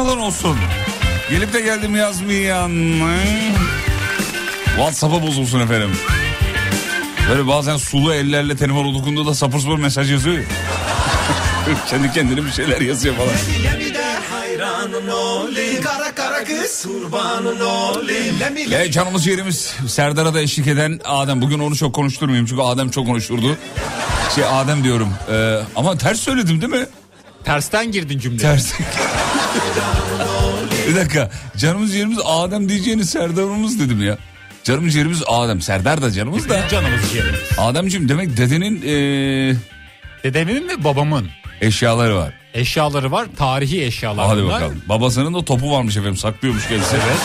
Kılıçalan olsun. Gelip de geldim yazmayan... WhatsApp'a bozulsun efendim. Böyle bazen sulu ellerle telefon dokunduğunda sapır sapır mesaj yazıyor ya. Kendi kendine bir şeyler yazıyor falan. Ve canımız yerimiz Serdar'a da eşlik eden Adem. Bugün onu çok konuşturmayayım çünkü Adem çok konuşturdu. Şey Adem diyorum. Ee, ama ters söyledim değil mi? Tersten girdin cümleye. Ters. Bir dakika. Canımız yerimiz Adem diyeceğini Serdar'ımız dedim ya. Canımız yerimiz Adem. Serdar da canımız da. Canımız ciğerimiz. Ademciğim demek dedenin ee, Dedemin ve babamın eşyaları var. eşyaları var. Tarihi eşyalar Hadi bunlar. bakalım. Babasının da topu varmış efendim. Saklıyormuş kendisi. Evet.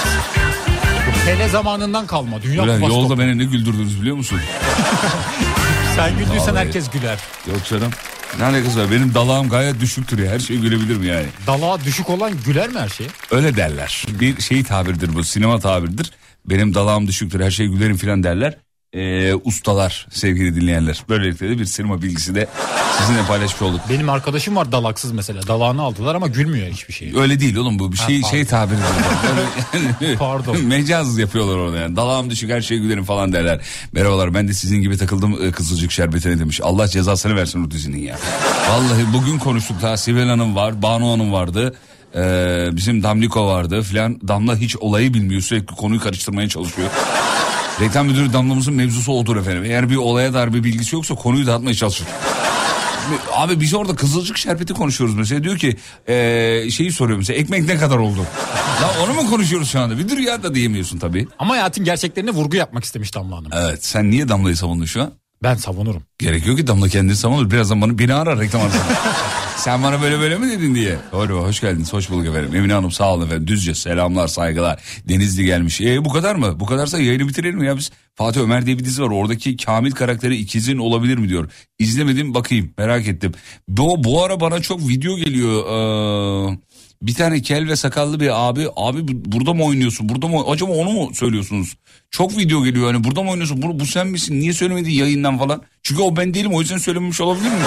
Bu Pele zamanından kalma. Dünya Ulan yolda topu. beni ne güldürdünüz biliyor musun? Sen güldüysen Vallahi. herkes güler. Yok canım. Ne alakası var? Benim dalağım gayet düşüktür ya. Her şey gülebilirim yani. Dalağa düşük olan güler mi her şeye? Öyle derler. Bir şey tabirdir bu. Sinema tabiridir. Benim dalağım düşüktür. Her şey gülerim filan derler. Ee, ustalar sevgili dinleyenler. Böylelikle de bir sinema bilgisi de sizinle paylaşmış olduk. Benim arkadaşım var dalaksız mesela. Dalağını aldılar ama gülmüyor hiçbir şey. Öyle değil oğlum bu bir şey Ha, şey tabiridir. Böyle yani- Pardon. Mecaz yapıyorlar orada yani. Dalağım düşük her şey gülerim falan derler. Merhabalar ben de sizin gibi takıldım e, kızılcık şerbetine demiş. Allah cezasını versin o dizinin ya. Vallahi bugün konuştuk daha Sibel Hanım var, Banu Hanım vardı. Ee, bizim Damliko vardı filan. Damla hiç olayı bilmiyor sürekli konuyu karıştırmaya çalışıyor. Reklam müdürü Damla'mızın mevzusu odur efendim. Eğer bir olaya dair bir bilgisi yoksa konuyu dağıtmaya çalışır. Abi biz orada kızılcık şerbeti konuşuyoruz mesela. Diyor ki eee, şeyi soruyor mesela ekmek ne kadar oldu? ya onu mu konuşuyoruz şu anda? Bir dur ya da diyemiyorsun tabii. Ama hayatın gerçeklerine vurgu yapmak istemiş Damla Hanım. Evet sen niye Damla'yı savundun şu an? Ben savunurum. Gerek yok ki Damla kendini savunur. Birazdan bana beni arar reklam arasında. Sen bana böyle böyle mi dedin diye. Doğru hoş geldiniz hoş bulduk efendim. Emine Hanım sağ olun efendim. Düzce selamlar saygılar. Denizli gelmiş. E bu kadar mı? Bu kadarsa yayını bitirelim ya biz. Fatih Ömer diye bir dizi var. Oradaki Kamil karakteri ikizin olabilir mi diyor. İzlemedim bakayım merak ettim. Bu, bu ara bana çok video geliyor. Ee, bir tane kel ve sakallı bir abi. Abi bu- burada mı oynuyorsun? Burada mı? Acaba onu mu söylüyorsunuz? Çok video geliyor hani burada mı oynuyorsun? Bu, bu sen misin? Niye söylemedin yayından falan? Çünkü o ben değilim o yüzden söylememiş olabilir mi?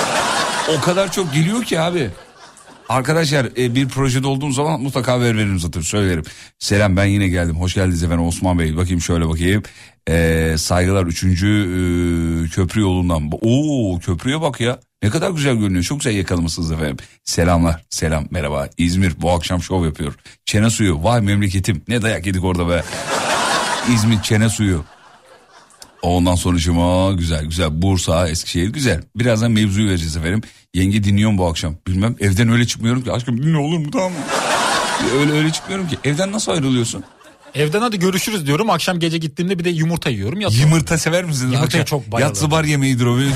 o kadar çok geliyor ki abi. Arkadaşlar e, bir projede olduğum zaman mutlaka haber veririm zaten söylerim. Selam ben yine geldim. Hoş geldiniz efendim Osman Bey. Bakayım şöyle bakayım. E, saygılar 3. köprü yolundan. Oo köprüye bak ya. Ne kadar güzel görünüyor. Çok güzel yakalamışsınız efendim. Selamlar. Selam merhaba. İzmir bu akşam şov yapıyor. Çene suyu. Vay memleketim. Ne dayak yedik orada be. İzmir çene suyu. Ondan sonra cuma güzel güzel Bursa Eskişehir güzel. Birazdan mevzuyu vereceğiz efendim. Yenge dinliyorum bu akşam. Bilmem evden öyle çıkmıyorum ki aşkım dinle olur mu tamam mı? öyle öyle çıkmıyorum ki. Evden nasıl ayrılıyorsun? Evden hadi görüşürüz diyorum. Akşam gece gittiğimde bir de yumurta yiyorum. Yatıyorum. Yumurta sever misiniz? Yumurtaya çok bayılırım. Yatsı bar yemeğidir o. Biz,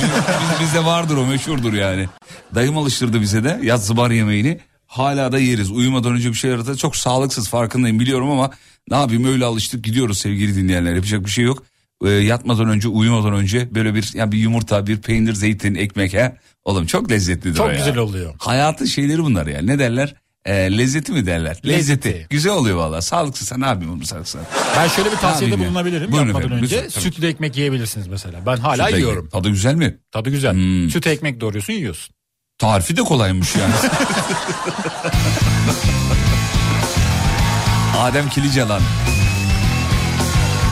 bizde vardır o meşhurdur yani. Dayım alıştırdı bize de yatsı bar yemeğini. Hala da yeriz. Uyumadan önce bir şey aratır. Çok sağlıksız farkındayım biliyorum ama ne yapayım öyle alıştık gidiyoruz sevgili dinleyenler. Yapacak bir şey yok. Ee, yatmadan önce uyumadan önce böyle bir yani bir yumurta bir peynir zeytin ekmek ha. Oğlum çok lezzetlidir Çok o ya. güzel oluyor. Hayatın şeyleri bunlar yani ne derler? Ee, lezzeti mi derler? Lezzeti. Lezzeti. Güzel oluyor valla. Sağlıksız ne yapayım bunu sağlıksız. Ben şöyle bir tavsiyede bulunabilirim Buyurun yapmadan efendim, önce. lütfen, tabii. Sütlü ekmek yiyebilirsiniz mesela. Ben hala Sütle- yiyorum. Tadı güzel mi? Tadı güzel. Hmm. Süt ekmek doğruyorsun yiyorsun. Tarifi de kolaymış yani. Adem Kilicalan.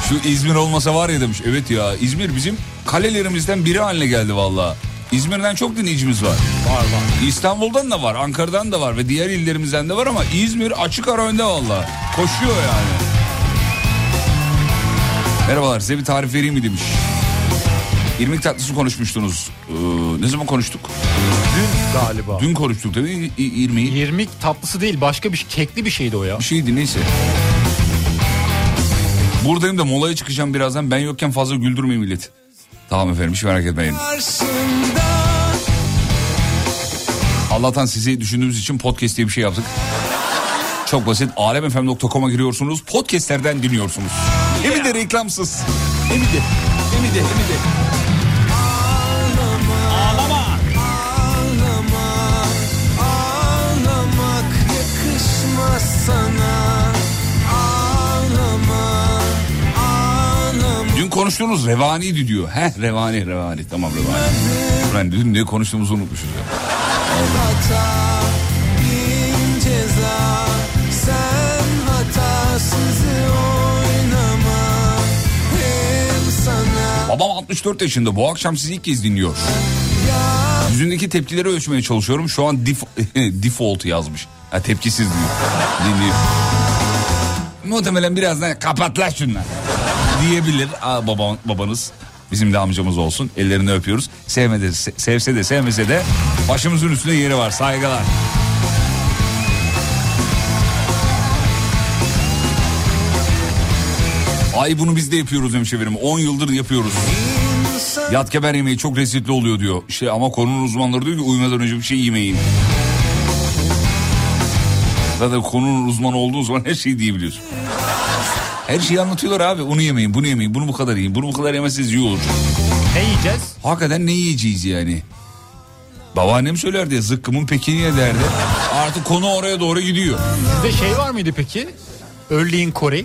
Şu İzmir olmasa var ya demiş. Evet ya İzmir bizim kalelerimizden biri haline geldi valla. İzmir'den çok dinleyicimiz var. Var var. İstanbul'dan da var, Ankara'dan da var ve diğer illerimizden de var ama İzmir açık ara önde valla. Koşuyor yani. Merhabalar size bir tarif vereyim mi demiş. İrmik tatlısı konuşmuştunuz. Ee, ne zaman konuştuk? Dün galiba. Dün konuştuk değil mi İ- İrmiği? İrmik tatlısı değil başka bir şey, kekli bir şeydi o ya. Bir şeydi neyse. Buradayım da molaya çıkacağım birazdan. Ben yokken fazla güldürmeyin milleti. Tamam efendim hiç merak etmeyin. Allah'tan sizi düşündüğümüz için podcast diye bir şey yaptık. Çok basit. alemfm.com'a giriyorsunuz. Podcastlerden dinliyorsunuz. Hem de reklamsız. Hem de. Hem de. Hem de. Konuştuğunuz revaniydi diyor. Heh revani revani. Tamam revani. Ben dün ne konuştuğumuzu unutmuşuz ya. hata ceza Sen hatasızı oynama sana Babam 64 yaşında bu akşam sizi ilk kez dinliyor. Yüzündeki tepkileri ölçmeye çalışıyorum. Şu an def- default yazmış. Ha, tepkisiz diyor. Dinliyor. Muhtemelen birazdan kapat lan şunlar diyebilir Aa, baba, babanız. Bizim de amcamız olsun. Ellerini öpüyoruz. Sevmedi, se- sevse de sevmese de başımızın üstünde yeri var. Saygılar. Ay bunu biz de yapıyoruz demiş efendim. 10 yıldır yapıyoruz. Yat geber yemeği çok lezzetli oluyor diyor. İşte ama konunun uzmanları diyor ki uyumadan önce bir şey yemeyin. Zaten konunun uzmanı olduğun zaman her şeyi diyebiliyorsun. Her şeyi anlatıyorlar abi. Onu yemeyin, bunu yemeyin, bunu bu kadar yiyin. Bunu bu kadar yemezseniz iyi olur. Ne yiyeceğiz? Hakikaten ne yiyeceğiz yani? Babaannem söylerdi zıkkımın pekini derdi. Artık konu oraya doğru gidiyor. Sizde şey var mıydı peki? Örleğin Kore.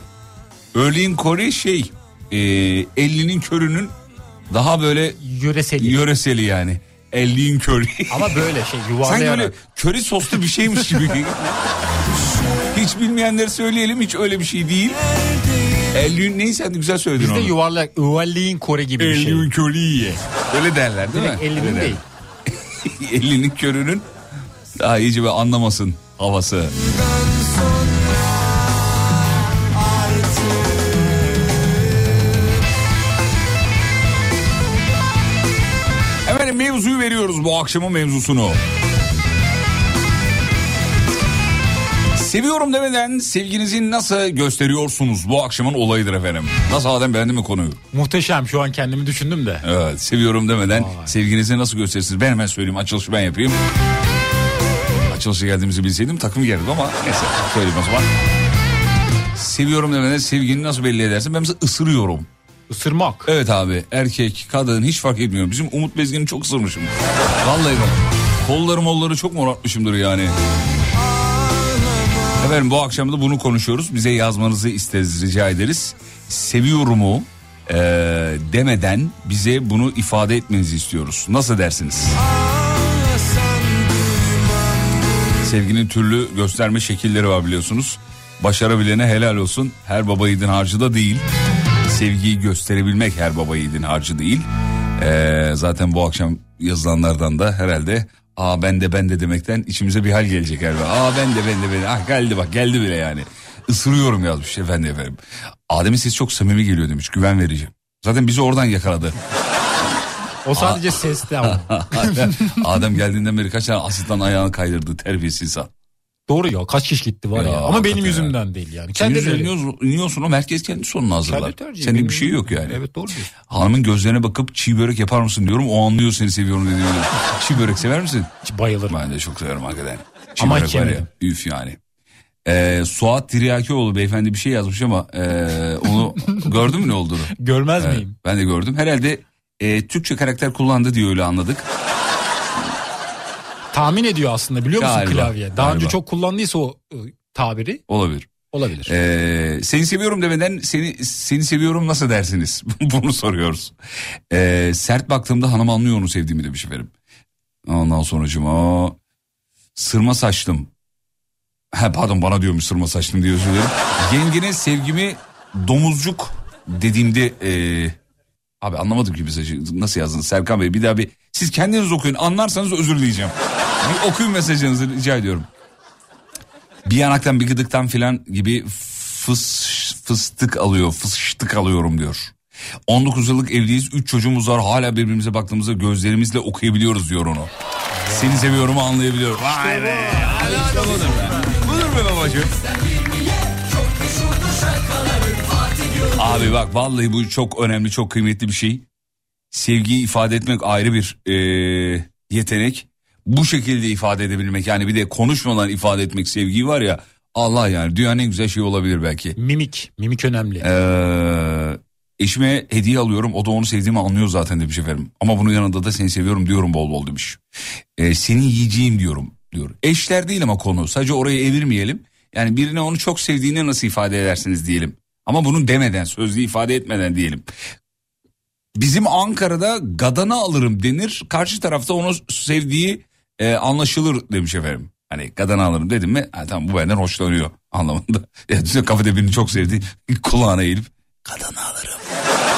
Örleğin Kore şey e, 50'nin körünün daha böyle Yöreseli. yöreseli yani. 50'in körü. Ama böyle şey Sanki yuvarlayarak. böyle köri soslu bir şeymiş gibi. hiç bilmeyenleri söyleyelim hiç öyle bir şey değil. 50'nin neyse sen de güzel söyledin Bizde onu. yuvarlak Örleğin Kore gibi bir şey. 50'nin körü ye. Öyle derler değil Direkt mi? 50'nin Öyle değil. derler. 50'nin körünün daha iyice bir anlamasın havası. Efendim mevzuyu veriyoruz bu akşamın mevzusunu. Seviyorum demeden sevginizi nasıl gösteriyorsunuz? Bu akşamın olayıdır efendim. Nasıl Adem beğendi mi konuyu? Muhteşem şu an kendimi düşündüm de. Evet seviyorum demeden Vay. sevginizi nasıl gösterirsiniz? Ben hemen söyleyeyim açılışı ben yapayım. Açılışa geldiğimizi bilseydim takım gelirdim ama neyse söyleyeyim o zaman. Seviyorum demeden sevgini nasıl belli edersin? Ben mesela ısırıyorum. Isırmak. Evet abi erkek kadın hiç fark etmiyor. Bizim Umut Bezgin'i çok ısırmışım. Vallahi bak. Kolları molları çok moratmışımdır yani. Efendim bu akşam da bunu konuşuyoruz. Bize yazmanızı isteriz rica ederiz. Seviyorumu eee, demeden bize bunu ifade etmenizi istiyoruz. Nasıl dersiniz? Sevginin türlü gösterme şekilleri var biliyorsunuz. Başarabilene helal olsun. Her baba yiğidin harcı da değil. Sevgiyi gösterebilmek her baba yiğidin harcı değil. Ee, zaten bu akşam yazılanlardan da herhalde aa ben de ben de demekten içimize bir hal gelecek galiba. Aa ben de ben de ben de. Ah geldi bak geldi bile yani. Isırıyorum yazmış efendim efendim. Adem'in sesi çok samimi geliyor demiş güven verici. Zaten bizi oradan yakaladı. O sadece sesti ama. Adem geldiğinden beri kaç tane asistan ayağını kaydırdı terbiyesiz insan. Doğru ya kaç kişi gitti var Ya, ya. Ama benim yüzümden değil yani. Kendileri- yüzüne iniyorsun, o merkez kendi sonunu hazırlar. Kendi. Senin Benim- bir şey yok yani. Evet doğru diyorsun. Hanımın gözlerine bakıp çiğ börek yapar mısın diyorum. O anlıyor seni seviyorum dediğimi. çiğ börek sever misin? Bayılırım. Ben de çok severim hakikaten. Çiğ Ama börek var ya. Üf yani. Ee, Suat Tiryakioğlu beyefendi bir şey yazmış ama ee, onu gördün mü ne olduğunu? Görmez Evet, miyim? ben de gördüm. Herhalde ee, Türkçe karakter kullandı diye öyle anladık. Tahmin ediyor aslında biliyor musun Galiba, klavye? Daha önce galiba. çok kullandıysa o e, tabiri Olabilir. olabilir. Ee, seni seviyorum demeden seni seni seviyorum nasıl dersiniz? Bunu soruyoruz. Ee, sert baktığımda hanım anlıyor onu sevdiğimi demiş efendim. Ondan sonra sırma saçlım. Ha, pardon bana diyormuş sırma saçlım diye özür dilerim. Yengene sevgimi domuzcuk dediğimde ee, abi anlamadım ki mesajı nasıl yazdınız Serkan Bey bir daha bir siz kendiniz okuyun anlarsanız özür dileyeceğim. Bir okuyun mesajınızı rica ediyorum bir yanaktan bir gıdıktan filan gibi fıs, fıstık alıyor fıstık alıyorum diyor. 19 yıllık evliyiz 3 çocuğumuz var hala birbirimize baktığımızda gözlerimizle okuyabiliyoruz diyor onu. Seni seviyorumu anlayabiliyorum. Vay be. Hadi hadi budur be. Budur be babacığım. Abi bak vallahi bu çok önemli çok kıymetli bir şey. Sevgiyi ifade etmek ayrı bir eee, yetenek. Bu şekilde ifade edebilmek yani bir de konuşmadan ifade etmek sevgiyi var ya Allah yani dünyanın en güzel şey olabilir belki. Mimik. Mimik önemli. Ee, eşime hediye alıyorum o da onu sevdiğimi anlıyor zaten demiş efendim. Ama bunun yanında da seni seviyorum diyorum bol bol demiş. Ee, seni yiyeceğim diyorum diyor. Eşler değil ama konu sadece oraya evirmeyelim. Yani birine onu çok sevdiğini nasıl ifade edersiniz diyelim. Ama bunu demeden sözlü ifade etmeden diyelim. Bizim Ankara'da gadana alırım denir. Karşı tarafta onu sevdiği e, anlaşılır demiş efendim. Hani gadana alırım dedim mi ha, tamam bu benden hoşlanıyor anlamında. Ya kafede birini çok sevdi kulağına eğilip gadana alırım.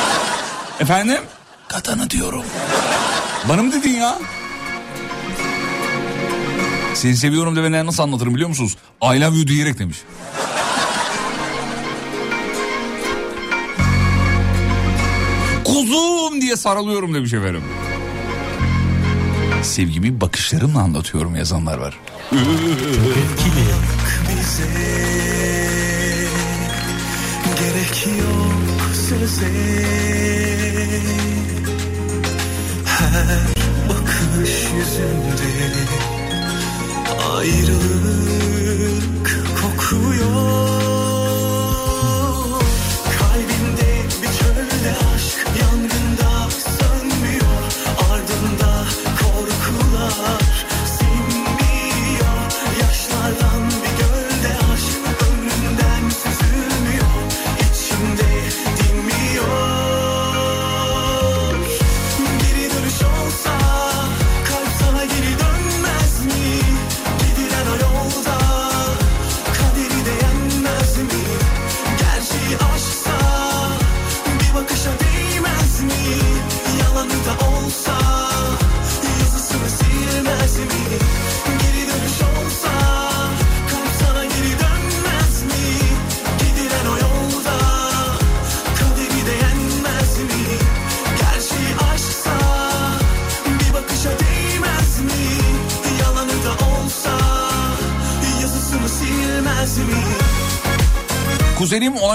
efendim? Gadana diyorum. Bana mı dedin ya? Seni seviyorum demeden nasıl anlatırım biliyor musunuz? I love you diyerek demiş. Kuzum diye sarılıyorum demiş efendim. Sevgimi bakışlarımla anlatıyorum yazanlar var. Gerek yok söze Her bakış yüzünde Ayrılık kokuyor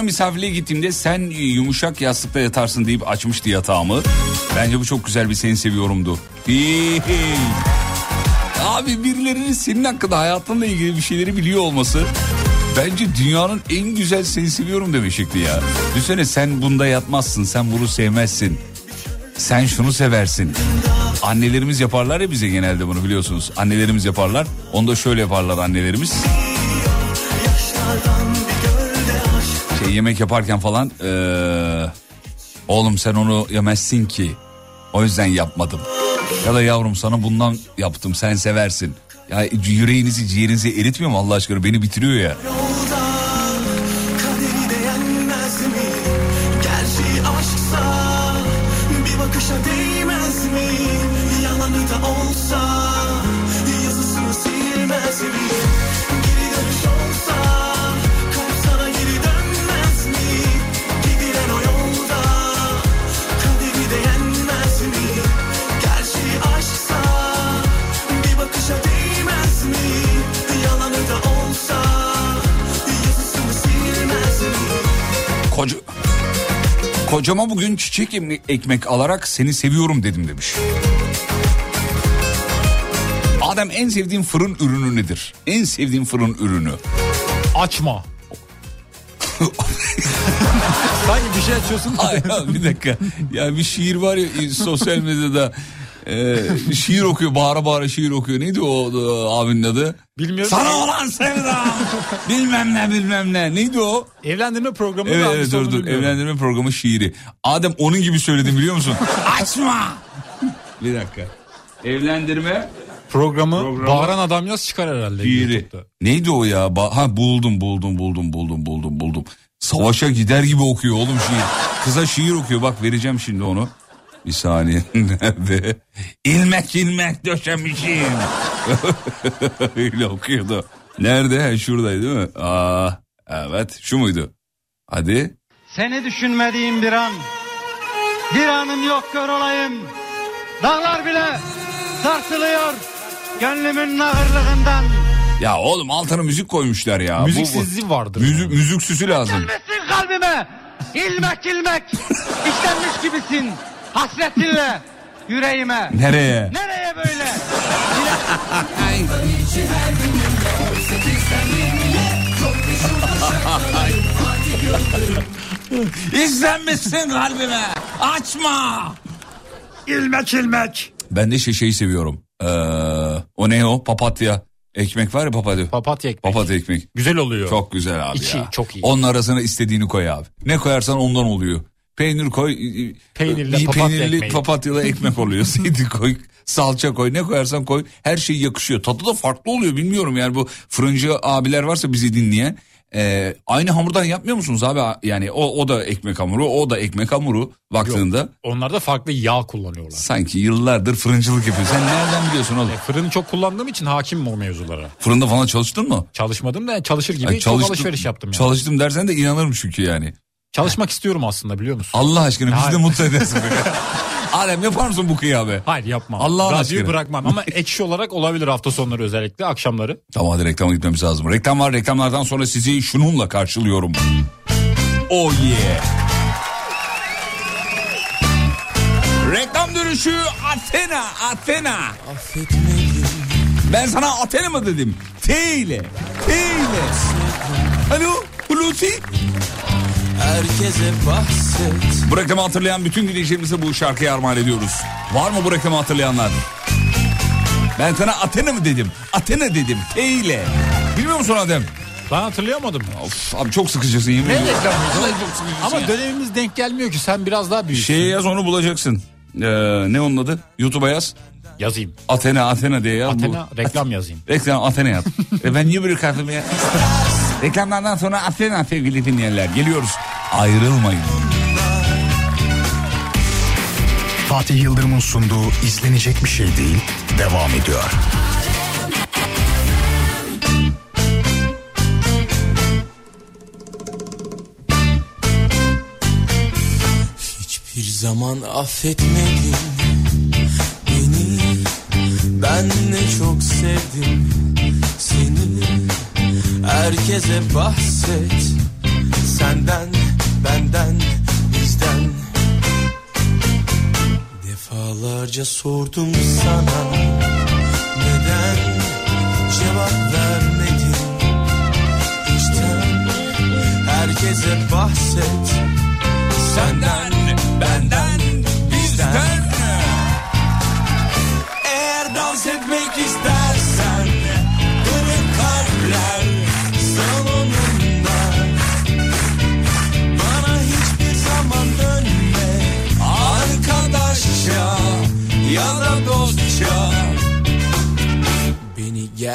Ona misafirliğe gittiğimde sen yumuşak yastıkta yatarsın deyip açmıştı yatağımı. Bence bu çok güzel bir seni seviyorumdu. Abi birilerinin senin hakkında hayatınla ilgili bir şeyleri biliyor olması bence dünyanın en güzel seni seviyorum deme şekli ya. Düşünsene sen bunda yatmazsın, sen bunu sevmezsin. Sen şunu seversin. Annelerimiz yaparlar ya bize genelde bunu biliyorsunuz. Annelerimiz yaparlar. Onu da şöyle yaparlar annelerimiz. Yemek yaparken falan eee, oğlum sen onu yemezsin ki. O yüzden yapmadım. Ya da yavrum sana bundan yaptım sen seversin. Ya yüreğinizi ciğerinizi eritmiyor mu Allah aşkına beni bitiriyor ya. Kocama bugün çiçek ekmek alarak seni seviyorum dedim demiş. Adem en sevdiğin fırın ürünü nedir? En sevdiğin fırın ürünü. Açma. Sanki bir şey açıyorsun. Hayır bir dakika. Ya bir şiir var ya sosyal medyada. E, şiir okuyor bağıra bağıra şiir okuyor. Neydi o, o abinin adı? Bilmiyorum. Sana olan sevdam. bilmem ne bilmem ne. Neydi o? Evlendirme programı. Evet, evet dur dur. Evlendirme programı şiiri. Adem onun gibi söyledim biliyor musun? Açma. bir dakika. Evlendirme Programı, Programı- bağıran adam yaz çıkar herhalde. şiiri. YouTube'da. Neydi o ya? Ba- ha buldum buldum buldum buldum buldum buldum. Savaşa gider gibi okuyor oğlum şiir. Kıza şiir okuyor bak vereceğim şimdi onu. Bir saniye. Nerede? İlmek ilmek döşemişim. Öyle okuyordu. Nerede? Ha, şuradaydı değil mi? Aa, evet şu muydu? Hadi. Seni düşünmediğim bir an Bir anım yok kör olayım Dağlar bile sarsılıyor Gönlümün ağırlığından Ya oğlum altına müzik koymuşlar ya. Bu- bu- Müziksizliği vardır. Müzik, müzik süsü lazım. Gelmesin kalbime İlmek ilmek İşlenmiş gibisin Hasretinle Yüreğime Nereye? Nereye böyle İzlenmişsin kalbime. Açma. İlmek ilmek Ben de şey şeyi seviyorum. Ee, o ne o? Papatya. Ekmek var ya papatya. Papatya ekmek. Papatya ekmek. Güzel oluyor. Çok güzel abi İçi ya. çok iyi. Onun arasına istediğini koy abi. Ne koyarsan ondan oluyor. Peynir koy. Peynirli papatya peynirli ekmeği. papatyalı ekmek oluyor. Zeytin koy. Salça koy. Ne koyarsan koy. Her şey yakışıyor. Tadı da farklı oluyor. Bilmiyorum yani bu fırıncı abiler varsa bizi dinleyen. e, aynı hamurdan yapmıyor musunuz abi? Yani o, o da ekmek hamuru. O da ekmek hamuru baktığında. Onlar da farklı yağ kullanıyorlar. Sanki yıllardır fırıncılık yapıyor. Sen nereden biliyorsun oğlum? E, fırını çok kullandığım için hakimim o mevzulara. Fırında falan çalıştın mı? Çalışmadım da çalışır gibi çok çalıştım- alışveriş yaptım yani. Çalıştım dersen de inanırım çünkü yani. Çalışmak istiyorum aslında biliyor musun? Allah aşkına bizi de mutlu edersin. Alem yapar mısın bu kıyabı? Hayır yapmam. Allah'ın Radyoyu aşkına. bırakmam ama ekşi olarak olabilir hafta sonları özellikle akşamları. Tamam hadi reklama gitmemiz lazım. Reklam var reklamlardan sonra sizi şununla karşılıyorum. Oh yeah. Reklam dönüşü Athena, Athena. Ben sana Athena mı dedim? T ile, T ile. Alo, Hulusi. Herkese bahset Bu reklamı hatırlayan bütün dinleyicilerimize bu şarkıyı armağan ediyoruz. Var mı bu reklamı hatırlayanlar? Ben sana Athena mı dedim? Athena dedim. T ile. Bilmiyor musun Adem? Ben hatırlayamadım. Of, abi çok sıkıcısın yemin Ne ediyorum. reklamıydı? Vallahi çok sıkıcısın Ama ya. dönemimiz denk gelmiyor ki sen biraz daha büyüksün. Şeye yaz onu bulacaksın. Ee, ne onun adı? YouTube'a yaz. Yazayım. Athena Athena diye yaz. Athena Bu. reklam yazayım. Reklam Athena yaz. e ben niye böyle kalktım ya? Reklamlardan sonra Athena sevgili dinleyenler. Geliyoruz. Ayrılmayın. Fatih Yıldırım'ın sunduğu izlenecek bir şey değil devam ediyor. Hiçbir zaman affetmedin beni Ben ne çok sevdim seni Herkese bahset Senden, benden, bizden. Defalarca sordum sana Neden cevap vermedin? İçten herkese bahset Senden, benden, bizden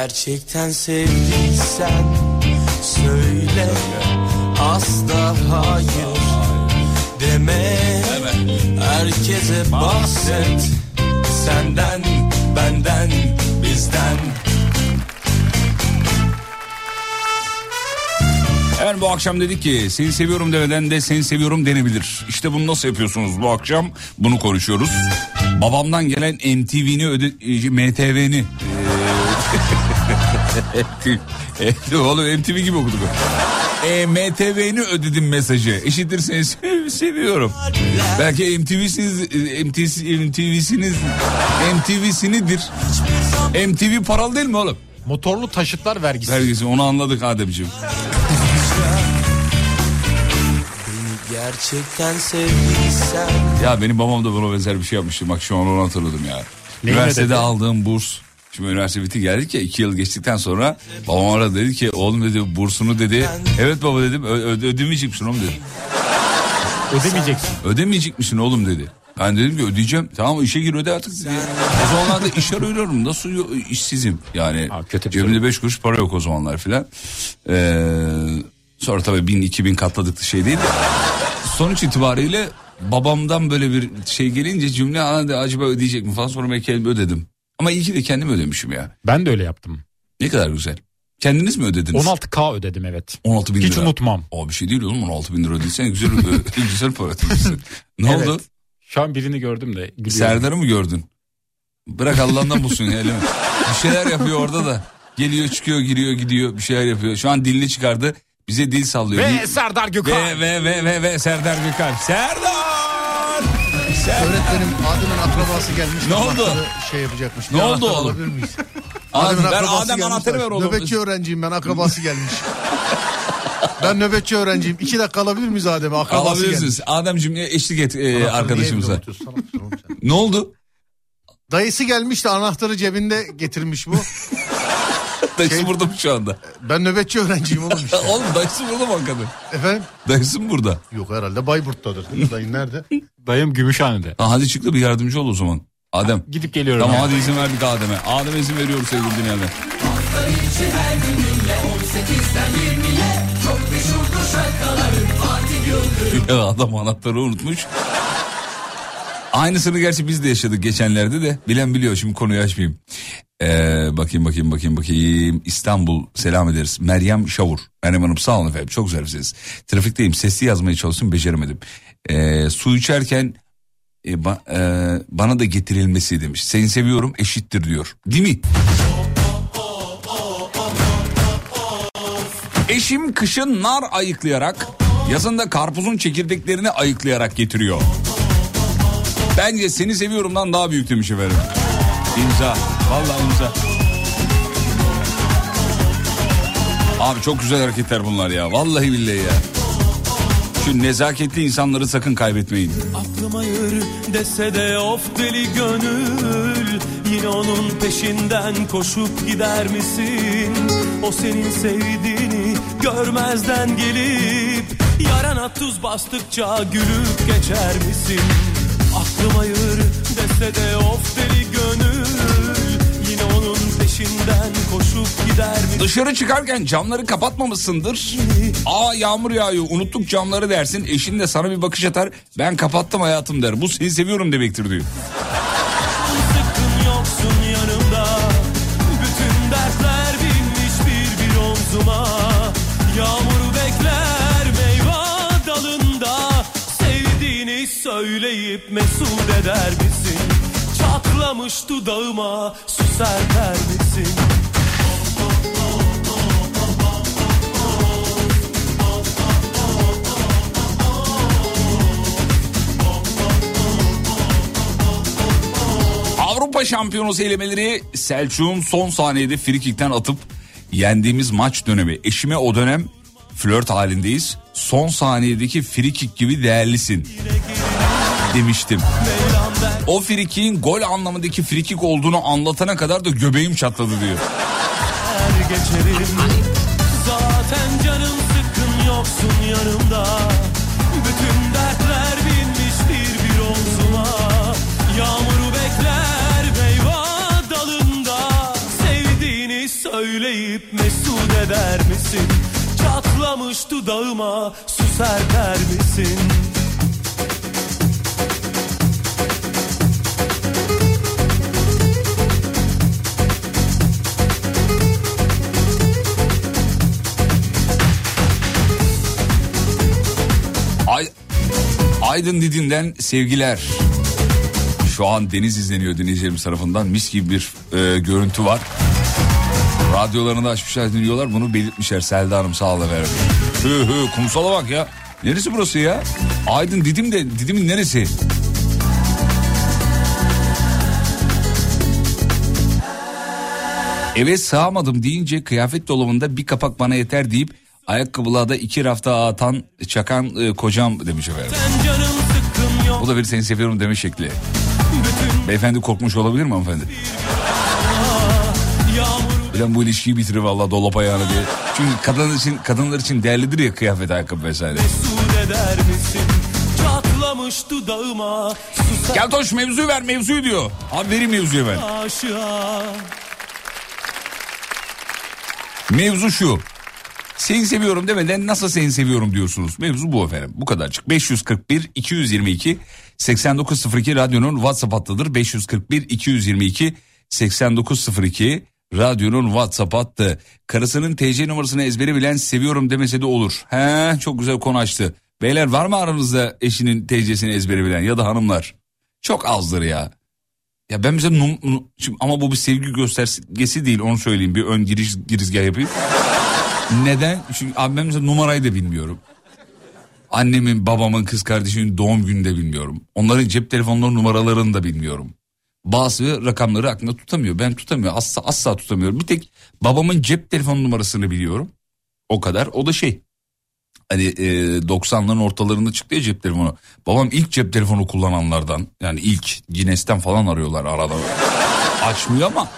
gerçekten sevdiysen Söyle asla hayır deme Herkese bahset Senden, benden, bizden Evet bu akşam dedik ki seni seviyorum demeden de seni seviyorum denebilir. İşte bunu nasıl yapıyorsunuz bu akşam bunu konuşuyoruz. Babamdan gelen MTV'ni öde e, MTV'ni Evet, oğlum MTV gibi okuduk. E, MTV'ni ödedim mesajı. Eşitirseniz seviyorum. Belki MTV'siniz, MTV'si, MTV'siniz, MTV'sinidir. MTV paralı değil mi oğlum? Motorlu taşıtlar vergisi. Vergisi onu anladık Ademciğim. Gerçekten sevdiysen Ya benim babam da buna benzer bir şey yapmıştı. Bak şu an onu hatırladım ya. Neyi Üniversitede ödedi? aldığım burs. Şimdi üniversite bitti geldik ya iki yıl geçtikten sonra babam aradı dedi ki oğlum dedi bursunu dedi. Evet baba dedim "Ö- ö- ödemeyecek misin oğlum dedim. Ödemeyeceksin. Ödemeyecek misin oğlum dedi. Ben dedim ki ödeyeceğim. Tamam işe gir öde artık dedi. O zamanlarda iş arıyorum. Nasıl yo- işsizim? Yani Aa, kötü bir cebimde beş kuruş para yok o zamanlar filan. Ee, sonra tabii bin iki bin katladık şey değil de. Sonuç itibariyle babamdan böyle bir şey gelince cümle "Aa, de, acaba ödeyecek mi falan sonra ben kendim ödedim. Ama iyi ki de kendim ödemişim ya. Ben de öyle yaptım. Ne kadar güzel. Kendiniz mi ödediniz? 16K ödedim evet. 16 bin Hiç lira. unutmam. O bir şey değil oğlum 16 bin lira ödeysen güzel, güzel para ödemişsin. Ne Evet. oldu? Şu an birini gördüm de gülüyorum. Serdar'ı mı gördün? Bırak Allah'ından bulsun ya. Bir şeyler yapıyor orada da. Geliyor çıkıyor giriyor gidiyor bir şeyler yapıyor. Şu an dilini çıkardı. Bize dil sallıyor. Ve Serdar Gökhan. ve ve ve ve, ve Serdar Gökhan. Serdar! Öğretmenim Adem'in akrabası gelmiş. Ne oldu? Şey yapacakmış. Ne oldu oğlum? miyiz? Adem, ver akrabası Adem gelmiş. anahtarı ver oğlum. Nöbetçi öğrenciyim ben akrabası gelmiş. ben nöbetçi öğrenciyim. İki dakika alabilir miyiz Adem'e? Akrabası Alabilirsiniz. gelmiş. Ademciğim eşlik et e, arkadaşımıza. Ne oldu? Dayısı gelmiş de anahtarı cebinde getirmiş bu. Dayısı Şey- burada mı şu anda? Ben nöbetçi öğrenciyim oğlum işte. Oğlum dayısı burada mı hakikaten? Efendim? Dayısı mı burada? Yok herhalde Bayburt'tadır. Değil mi? Dayın nerede? Dayım Gümüşhane'de. Ha, hadi çık da bir yardımcı ol o zaman. Adem. Gidip geliyorum. Tamam ya. hadi izin verdik Adem'e. Adem'e izin veriyoruz sevgili dinleyenler. Ya adam anahtarı unutmuş. Aynısını gerçi biz de yaşadık geçenlerde de. Bilen biliyor şimdi konuyu açmayayım. Ee, bakayım bakayım bakayım bakayım. İstanbul selam ederiz. Meryem Şavur. Meryem Hanım sağ olun efendim çok güzelsiniz. Trafikteyim sesli yazmaya çalıştım beceremedim. Ee, su içerken e, ba- e, bana da getirilmesi demiş. Seni seviyorum eşittir diyor. Değil mi? Eşim kışın nar ayıklayarak yazında karpuzun çekirdeklerini ayıklayarak getiriyor. Bence seni seviyorumdan daha büyük demiş efendim. İmza. Vallahi imza. Abi çok güzel hareketler bunlar ya. Vallahi billahi ya. Şu nezaketli insanları sakın kaybetmeyin. Aklıma yürü dese de of deli gönül Yine onun peşinden koşup gider misin? O senin sevdiğini görmezden gelip Yarana tuz bastıkça gülüp geçer misin? Aklıma yürü dese de of deli gönül peşinden koşup gider? Dışarı çıkarken camları kapatmamışsındır. Aa yağmur yağıyor unuttuk camları dersin. Eşin de sana bir bakış atar. Ben kapattım hayatım der. Bu seni seviyorum demektir diyor. Söyleyip mesut eder misin? Çatlamış dudağıma su serper misin? Avrupa Şampiyonası elemeleri Selçuk'un son saniyede frikikten atıp yendiğimiz maç dönemi. Eşime o dönem flört halindeyiz. Son saniyedeki frikik gibi değerlisin demiştim. O frikiğin gol anlamındaki frikik olduğunu anlatana kadar da göbeğim çatladı diyor. Geçerim Zaten canım sıkkın yoksun yanımda Bütün dertler binmiş bir omzuma Yağmuru bekler meyve dalında Sevdiğini söyleyip mesut eder misin? Çatlamış dudağıma su serper misin? Aydın Didim'den sevgiler. Şu an deniz izleniyor dinleyicilerimiz tarafından. Mis gibi bir e, görüntü var. Radyolarını da açmışlar dinliyorlar. Bunu belirtmişler Selda Hanım sağ olun efendim. Hı hı kumsala bak ya. Neresi burası ya? Aydın Didim de Didim'in neresi? Eve sığamadım deyince kıyafet dolabında bir kapak bana yeter deyip ayakkabılığa da iki rafta atan çakan e, kocam demiş efendim. Bu da bir seni seviyorum deme şekli. Beyefendi korkmuş olabilir mi hanımefendi? Ulan bu ilişkiyi bitirir valla dolap ayağını diye. Çünkü kadın için, kadınlar için değerlidir ya kıyafet ayakkabı vesaire. dudağıma Gel Toş mevzuyu ver mevzuyu diyor. Abi verin mevzuyu ver. aşığa Mevzu şu. Seni seviyorum demeden nasıl seni seviyorum diyorsunuz. Mevzu bu efendim. Bu kadarcık. 541 222 8902 radyonun WhatsApp hattıdır. 541 222 8902 radyonun WhatsApp hattı. Karısının TC numarasını ezbere bilen seviyorum demese de olur. He çok güzel konu açtı. Beyler var mı aranızda eşinin TC'sini ezbere bilen ya da hanımlar? Çok azdır ya. Ya ben mesela num, num- şimdi ama bu bir sevgi göstergesi değil onu söyleyeyim bir ön giriş girizgah yapayım. Neden? Çünkü abi ben mesela numarayı da bilmiyorum. Annemin, babamın, kız kardeşimin doğum gününü de bilmiyorum. Onların cep telefonları numaralarını da bilmiyorum. Bazı rakamları aklımda tutamıyor. Ben tutamıyorum. Asla, asla tutamıyorum. Bir tek babamın cep telefon numarasını biliyorum. O kadar. O da şey. Hani e, 90'ların ortalarında çıktı ya cep telefonu. Babam ilk cep telefonu kullananlardan. Yani ilk Guinness'ten falan arıyorlar arada. Açmıyor ama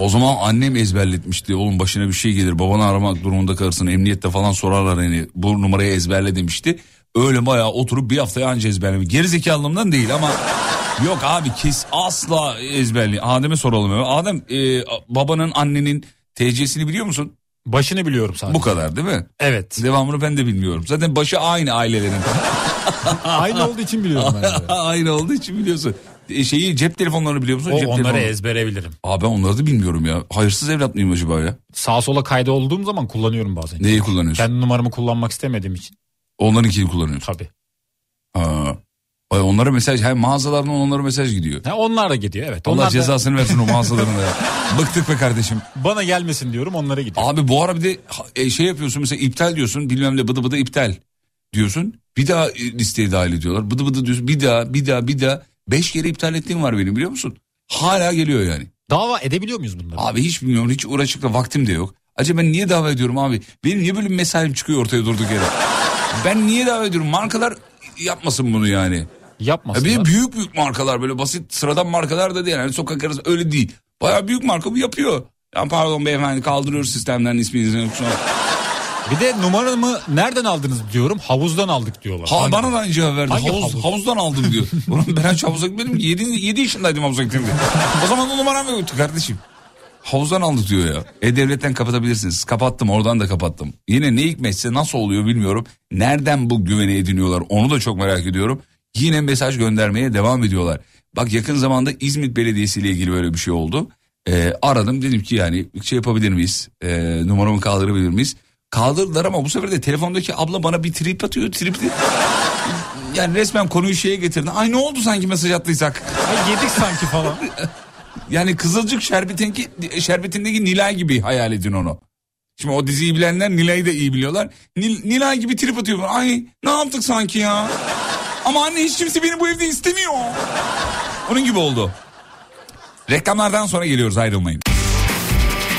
o zaman annem ezberletmişti. Oğlum başına bir şey gelir babanı aramak durumunda kalırsın. Emniyette falan sorarlar hani bu numarayı ezberle demişti. Öyle bayağı oturup bir haftaya anca ezberlemiş. Gerizekalılığımdan değil ama yok abi kes asla ezberli. Adem'e soralım. Adem e, babanın annenin TC'sini biliyor musun? Başını biliyorum sadece. Bu kadar değil mi? Evet. Devamını ben de bilmiyorum. Zaten başı aynı ailelerin. Aynı olduğu için biliyorum ben de. aynı olduğu için biliyorsun. E, şeyi cep telefonlarını biliyor musun? O cep onları telefonu. ezbere bilirim. Abi ben onları da bilmiyorum ya. Hayırsız evlat mıyım acaba ya? Sağa sola kayda olduğum zaman kullanıyorum bazen. Neyi kullanıyorsun? Kendi numaramı kullanmak istemediğim için. Onlarınkini kullanıyorsun. Tabii. Ha. Ay, Onlara mesaj, hem mağazalardan onlara mesaj gidiyor. Ha, onlar da gidiyor evet. Allah onlar da cezasını versin o mağazalarında ya. Bıktık be kardeşim. bana gelmesin diyorum onlara gidiyor. Abi bu ara bir de e, şey yapıyorsun mesela iptal diyorsun bilmem ne bıdı bıdı iptal diyorsun. Bir daha e, listeye dahil ediyorlar. Bıdı bıdı diyorsun bir daha bir daha bir daha. Beş kere iptal ettiğim var benim biliyor musun? Hala geliyor yani. Dava edebiliyor muyuz bunları? Abi hiç bilmiyorum hiç uğraşıp da vaktim de yok. Acaba ben niye dava ediyorum abi? Benim niye böyle bir mesaim çıkıyor ortaya durduk yere? ben niye dava ediyorum? Markalar yapmasın bunu yani. Ya Yapmasın. bir de büyük büyük markalar böyle basit sıradan markalar da değil. Yani sokak arası öyle değil. Baya büyük marka bu yapıyor. Ya pardon beyefendi kaldırıyoruz sistemden isminizi. Bir de numaramı nereden aldınız diyorum. Havuzdan aldık diyorlar. Ha, Hangi- bana da aynı cevap verdi. Hangi Havuz, havuz? Havuzdan aldım diyor. Ulan ben hiç havuza gitmedim. 7, 7 yaşındaydım havuza gittiğimde. o zaman da numaram yoktu kardeşim. Havuzdan aldı diyor ya. E-Devlet'ten kapatabilirsiniz. Kapattım oradan da kapattım. Yine ne hikmetse nasıl oluyor bilmiyorum. Nereden bu güveni ediniyorlar onu da çok merak ediyorum. Yine mesaj göndermeye devam ediyorlar. Bak yakın zamanda İzmit Belediyesi ile ilgili böyle bir şey oldu. Ee, aradım dedim ki yani şey yapabilir miyiz? Ee, numaramı kaldırabilir miyiz? Kaldırdılar ama bu sefer de telefondaki abla bana bir trip atıyor. Trip yani resmen konuyu şeye getirdi. Ay ne oldu sanki mesaj attıysak? Ay, yedik sanki falan. Yani Kızılcık şerbetindeki, şerbetindeki Nilay gibi hayal edin onu. Şimdi o diziyi bilenler Nilay'ı da iyi biliyorlar. Nil- Nilay gibi trip atıyor. Ay ne yaptık sanki ya? Ama anne hiç kimse beni bu evde istemiyor. Onun gibi oldu. Reklamlardan sonra geliyoruz ayrılmayın.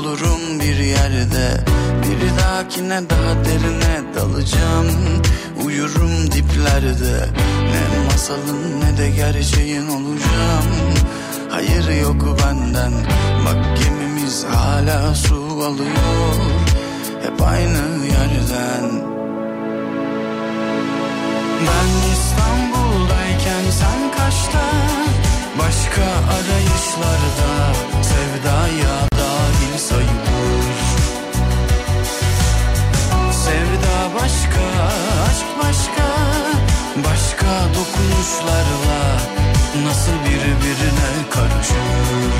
bulurum bir yerde. Bir dahakine daha derine dalacağım. Uyurum diplerde. Ne masalın ne de gerçeğin olacağım. Hayır yok benden. Bak gemimiz hala su alıyor. Hep aynı yerden. Ben İstanbul'dayken sen kaçta? Başka arayışlarda birbirine karışır.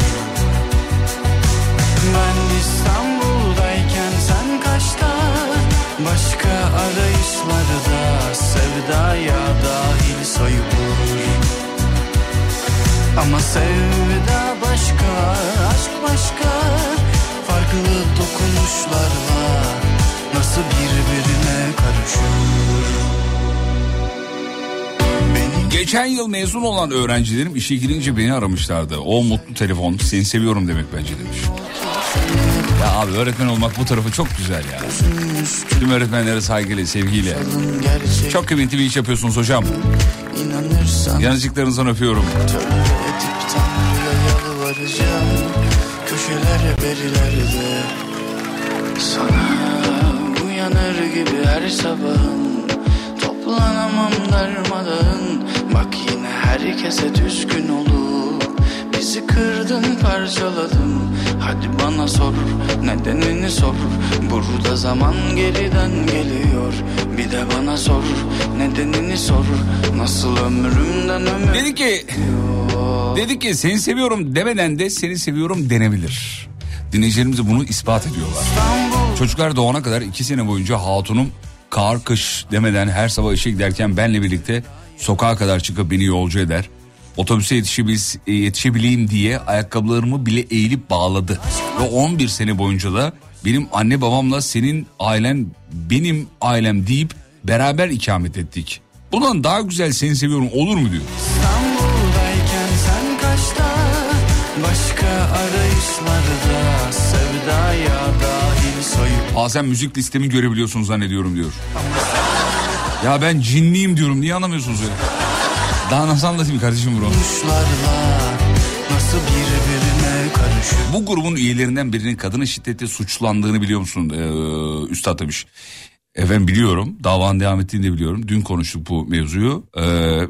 Ben İstanbul'dayken sen kaçta? Başka arayışlarda sevdaya dahil sayılır. Ama sevda başka, aşk başka. Farklı dokunuşlarla nasıl birbirine karışır Geçen yıl mezun olan öğrencilerim işe girince beni aramışlardı. O mutlu telefon seni seviyorum demek bence demiş. Ya abi öğretmen olmak bu tarafı çok güzel ya. Tüm öğretmenlere saygıyla, sevgiyle. Çok kıymetli bir iş yapıyorsunuz hocam. Yanıcıklarınızdan öpüyorum. Sana uyanır gibi her sabahın Toplanamam darmadağın Bak yine herkese düşkün olup Bizi kırdın parçaladın. Hadi bana sor nedenini sor. Burada zaman geriden geliyor. Bir de bana sor nedenini sor. Nasıl ömrümden ömür Dedi ki, dedi ki seni seviyorum. demeden de seni seviyorum denebilir. Dinleyicilerimiz de bunu ispat ediyorlar. Çocuklar doğana kadar iki sene boyunca hatunum kar kış demeden her sabah işe giderken benle birlikte sokağa kadar çıkıp beni yolcu eder. Otobüse yetişebil- yetişebileyim diye ayakkabılarımı bile eğilip bağladı. Ve 11 sene boyunca da benim anne babamla senin ailen benim ailem deyip beraber ikamet ettik. Bundan daha güzel seni seviyorum olur mu diyor. İstanbul'dayken sen kaçta Başka arayışlarda Sevdaya dahil sayıp Bazen müzik listemi görebiliyorsunuz zannediyorum diyor. Ya ben cinliyim diyorum niye anlamıyorsunuz ya? Daha nasıl anlatayım kardeşim bunu? Bu grubun üyelerinden birinin kadına şiddette suçlandığını biliyor musun? Ee, Üstad demiş. Efendim biliyorum. Davanın devam ettiğini de biliyorum. Dün konuştuk bu mevzuyu. Ee,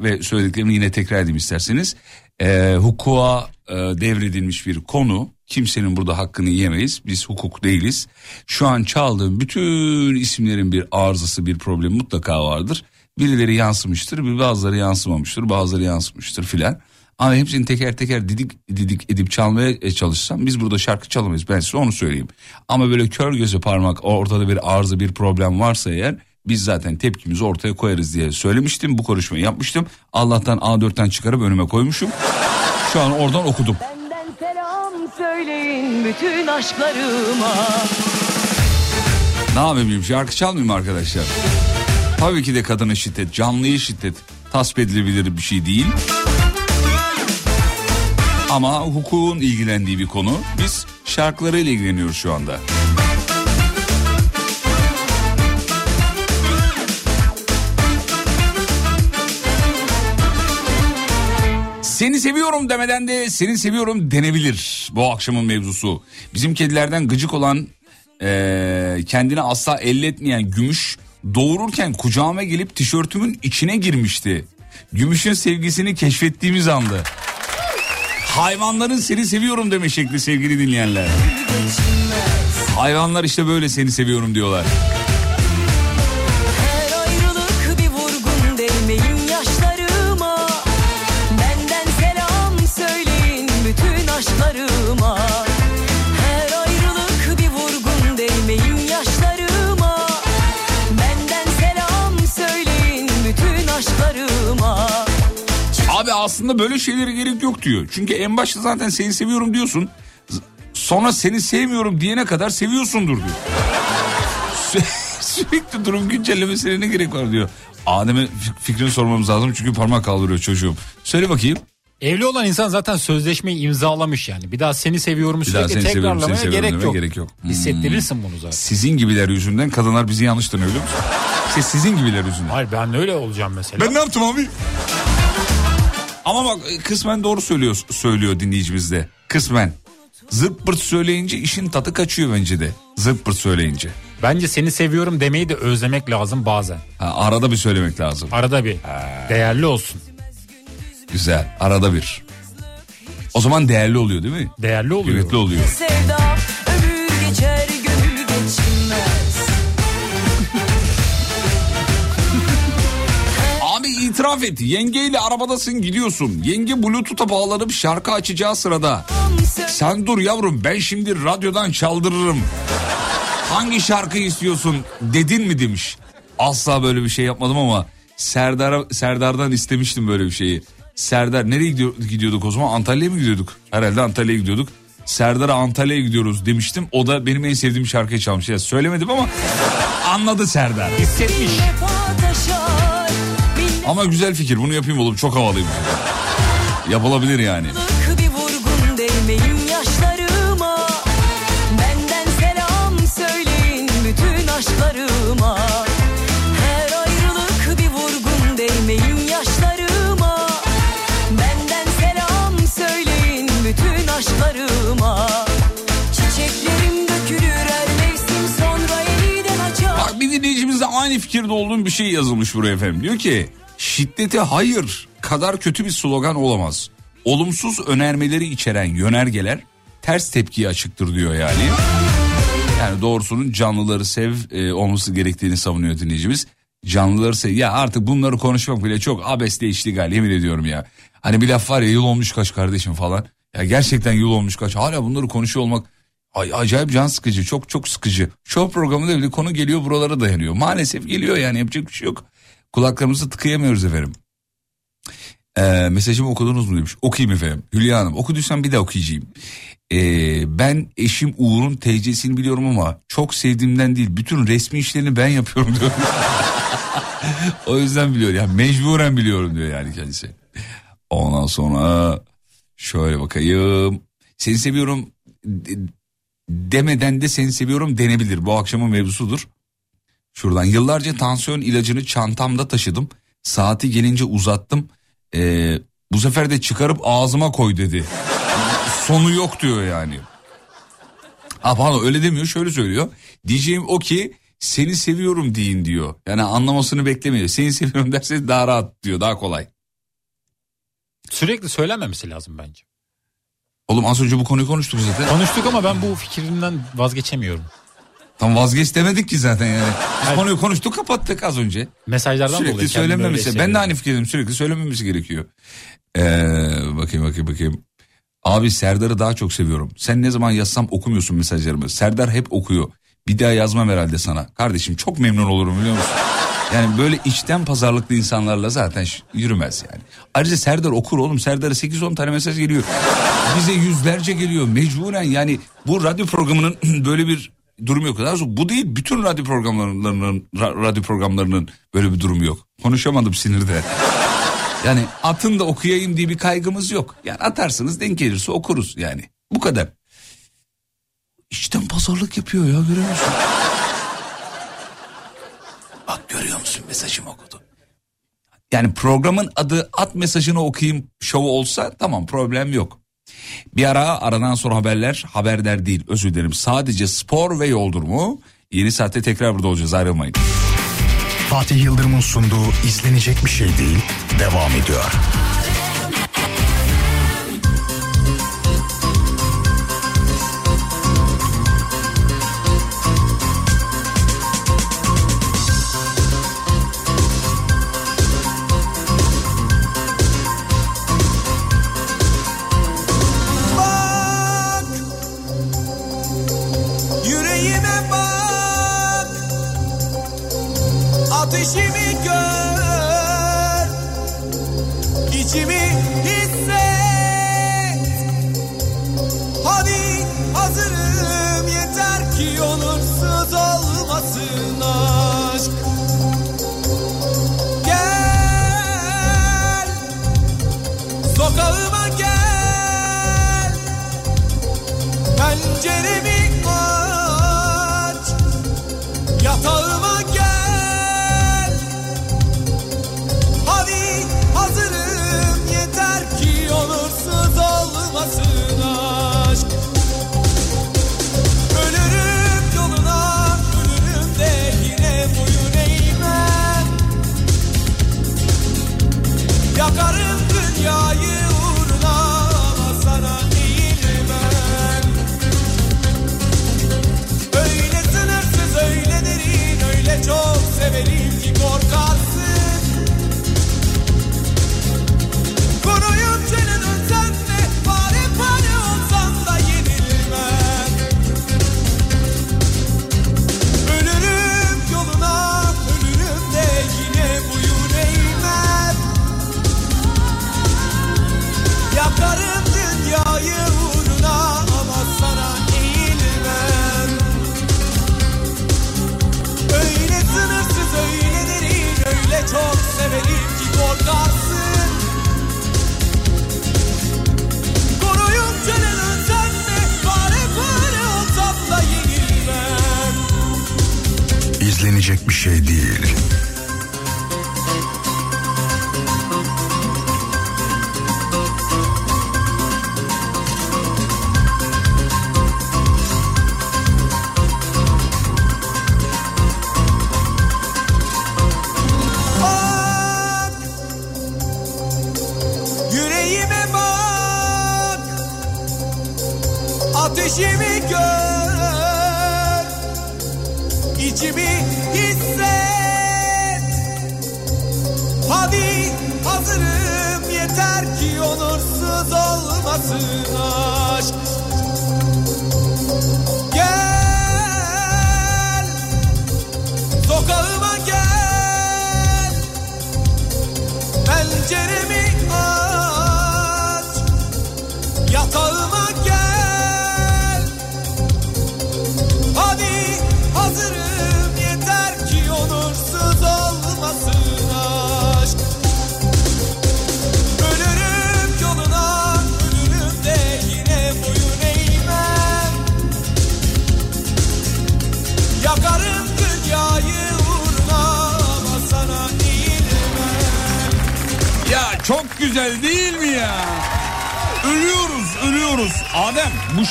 ve söylediklerimi yine tekrar edeyim isterseniz. Ee, hukuka e, devredilmiş bir konu. Kimsenin burada hakkını yemeyiz. Biz hukuk değiliz. Şu an çaldığım bütün isimlerin bir arızası, bir problemi mutlaka vardır. Birileri yansımıştır, bazıları yansımamıştır, bazıları yansımıştır filan. Ama hepsini teker teker didik didik edip çalmaya e, çalışsam biz burada şarkı çalamayız. Ben size onu söyleyeyim. Ama böyle kör göze parmak ortada bir arıza bir problem varsa eğer biz zaten tepkimizi ortaya koyarız diye söylemiştim. Bu konuşmayı yapmıştım. Allah'tan A4'ten çıkarıp önüme koymuşum. Şu an oradan okudum. Benden selam söyleyin bütün aşklarıma. Ne yapayım şarkı çalmayayım arkadaşlar. Tabii ki de kadına şiddet, canlıya şiddet tasvip edilebilir bir şey değil. Ama hukukun ilgilendiği bir konu. Biz şarkılarıyla ilgileniyoruz şu anda. Seni seviyorum demeden de seni seviyorum denebilir bu akşamın mevzusu. Bizim kedilerden gıcık olan eee, kendini asla elletmeyen Gümüş doğururken kucağıma gelip tişörtümün içine girmişti. Gümüş'ün sevgisini keşfettiğimiz andı. Hayvanların seni seviyorum deme şekli sevgili dinleyenler. Hayvanlar işte böyle seni seviyorum diyorlar. Abi aslında böyle şeylere gerek yok diyor. Çünkü en başta zaten seni seviyorum diyorsun. Sonra seni sevmiyorum diyene kadar seviyorsundur diyor. Sü- Sürekli durum güncellemesine ne gerek var diyor. Adem'e fik- fikrini sormamız lazım çünkü parmak kaldırıyor çocuğum. Söyle bakayım. Evli olan insan zaten sözleşmeyi imzalamış yani. Bir daha seni seviyorum sürekli seni seviyorum, tekrarlamaya seni seviyorum gerek, demeye yok. gerek yok. Hmm. Hissettirirsin bunu zaten. Sizin gibiler yüzünden kadınlar bizi yanlış tanıyor biliyor musun? İşte sizin gibiler yüzünden. Hayır ben öyle olacağım mesela. Ben ne yaptım abi? Ama bak kısmen doğru söylüyor söylüyor dinleyicimiz de. Kısmen. Zırt pırt söyleyince işin tadı kaçıyor bence de. Zırt pırt söyleyince. Bence seni seviyorum demeyi de özlemek lazım bazen. Ha, arada bir söylemek lazım. Arada bir. Değerli olsun. Güzel. Arada bir. O zaman değerli oluyor değil mi? Değerli oluyor. Kıymetli oluyor. Sevda itiraf et. Yengeyle arabadasın gidiyorsun. Yenge bluetooth'a bağlanıp şarkı açacağı sırada. Sen dur yavrum ben şimdi radyodan çaldırırım. Hangi şarkıyı istiyorsun dedin mi demiş. Asla böyle bir şey yapmadım ama Serdar Serdar'dan istemiştim böyle bir şeyi. Serdar nereye gidiyor, gidiyorduk o zaman? Antalya'ya mı gidiyorduk? Herhalde Antalya'ya gidiyorduk. Serdar'a Antalya'ya gidiyoruz demiştim. O da benim en sevdiğim şarkıyı çalmış. Ya söylemedim ama anladı Serdar. Hissetmiş. Ama güzel fikir bunu yapayım oğlum çok havalıyım. Yapılabilir yani. Bak bir dinleyicimiz de aynı fikirde olduğum bir şey yazılmış buraya efendim. Diyor ki şiddete hayır kadar kötü bir slogan olamaz. Olumsuz önermeleri içeren yönergeler ters tepkiye açıktır diyor yani. Yani doğrusunun canlıları sev e, olması gerektiğini savunuyor dinleyicimiz. Canlıları sev. Ya artık bunları konuşmak bile çok abesle iştigal yemin ediyorum ya. Hani bir laf var ya yıl olmuş kaç kardeşim falan. Ya gerçekten yıl olmuş kaç. Hala bunları konuşuyor olmak ay, acayip can sıkıcı. Çok çok sıkıcı. Show programında bile konu geliyor buralara dayanıyor. Maalesef geliyor yani yapacak bir şey yok. Kulaklarımızı tıkayamıyoruz efendim. Ee, mesajımı okudunuz mu demiş. Okuyayım efendim. Hülya Hanım okuduysam bir daha okuyacağım. Ee, ben eşim Uğur'un TC'sini biliyorum ama çok sevdiğimden değil. Bütün resmi işlerini ben yapıyorum diyor. o yüzden biliyor. Yani mecburen biliyorum diyor yani kendisi. Ondan sonra şöyle bakayım. Seni seviyorum de- demeden de seni seviyorum denebilir. Bu akşamın mevzusudur. Şuradan yıllarca tansiyon ilacını çantamda taşıdım. Saati gelince uzattım. Ee, bu sefer de çıkarıp ağzıma koy dedi. Sonu yok diyor yani. Ha pardon öyle demiyor şöyle söylüyor. Diyeceğim o ki seni seviyorum deyin diyor. Yani anlamasını beklemiyor. Seni seviyorum derse daha rahat diyor daha kolay. Sürekli söylenmemesi lazım bence. Oğlum az önce bu konuyu konuştuk zaten. Konuştuk ama ben bu fikrimden vazgeçemiyorum. Tam vazgeç demedik ki zaten yani. Biz konuyu konuştuk kapattık az önce. Mesajlardan dolayı Sürekli kendimi öyle söylenmemesi. Ben de aynı fikirdeyim. Sürekli söylenmemesi gerekiyor. Ee, bakayım bakayım bakayım. Abi Serdar'ı daha çok seviyorum. Sen ne zaman yazsam okumuyorsun mesajlarımı. Serdar hep okuyor. Bir daha yazmam herhalde sana. Kardeşim çok memnun olurum biliyor musun? Yani böyle içten pazarlıklı insanlarla zaten yürümez yani. Ayrıca Serdar okur oğlum. Serdar'a 8-10 tane mesaj geliyor. Bize yüzlerce geliyor. Mecburen yani bu radyo programının böyle bir durumu yok. Daha bu değil bütün radyo programlarının ra- radyo programlarının böyle bir durumu yok. Konuşamadım sinirde. Yani atın da okuyayım diye bir kaygımız yok. Yani atarsınız denk gelirse okuruz yani. Bu kadar. İçten pazarlık yapıyor ya görüyor musun? Bak görüyor musun mesajımı okudu. Yani programın adı at mesajını okuyayım şovu olsa tamam problem yok. Bir ara aradan sonra haberler haberler değil özür dilerim. Sadece spor ve yoldur mu? Yeni saatte tekrar burada olacağız ayrılmayın. Fatih Yıldırım'ın sunduğu izlenecek bir şey değil devam ediyor.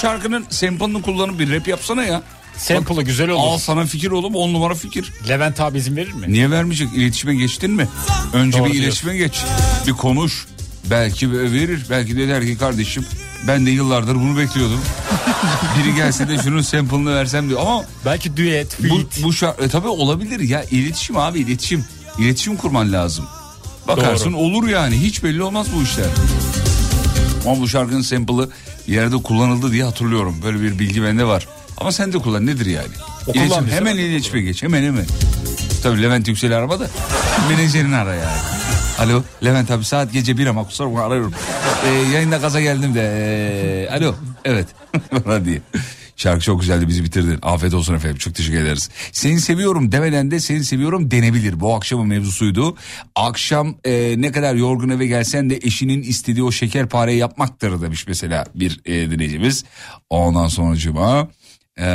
Şarkının sample'ını kullanıp bir rap yapsana ya. Sample'ı güzel olur. Al sana fikir oğlum on numara fikir. Levent abi izin verir mi? Niye vermeyecek? İletişime geçtin mi? Önce Doğru bir diyorsun. iletişime geç. Bir konuş. Belki verir. Belki de der ki kardeşim ben de yıllardır bunu bekliyordum. Biri gelse de şunun sample'ını versem diyor. Ama Belki düet, bu, feat. bu şarkı e, tabii olabilir ya. İletişim abi iletişim. İletişim kurman lazım. Bakarsın olur yani. Hiç belli olmaz bu işler. Ama bu şarkının sample'ı yerde kullanıldı diye hatırlıyorum. Böyle bir bilgi bende var. Ama sen de kullan nedir yani? İletişim, hemen iletişime geç hemen hemen. Tabii Levent Yüksel'i arama da menajerini ara yani. Alo Levent abi saat gece bir ama kusura bakma arıyorum. Ee, yayında gaza geldim de. ee, alo evet. Bana diye. Şarkı çok güzeldi bizi bitirdin. Afiyet olsun efendim çok teşekkür ederiz. Seni seviyorum demeden de seni seviyorum denebilir. Bu akşamın mevzusuydu. Akşam e, ne kadar yorgun eve gelsen de eşinin istediği o şekerpareyi yapmaktır demiş mesela bir e, dinleyicimiz. Ondan sonracıma e,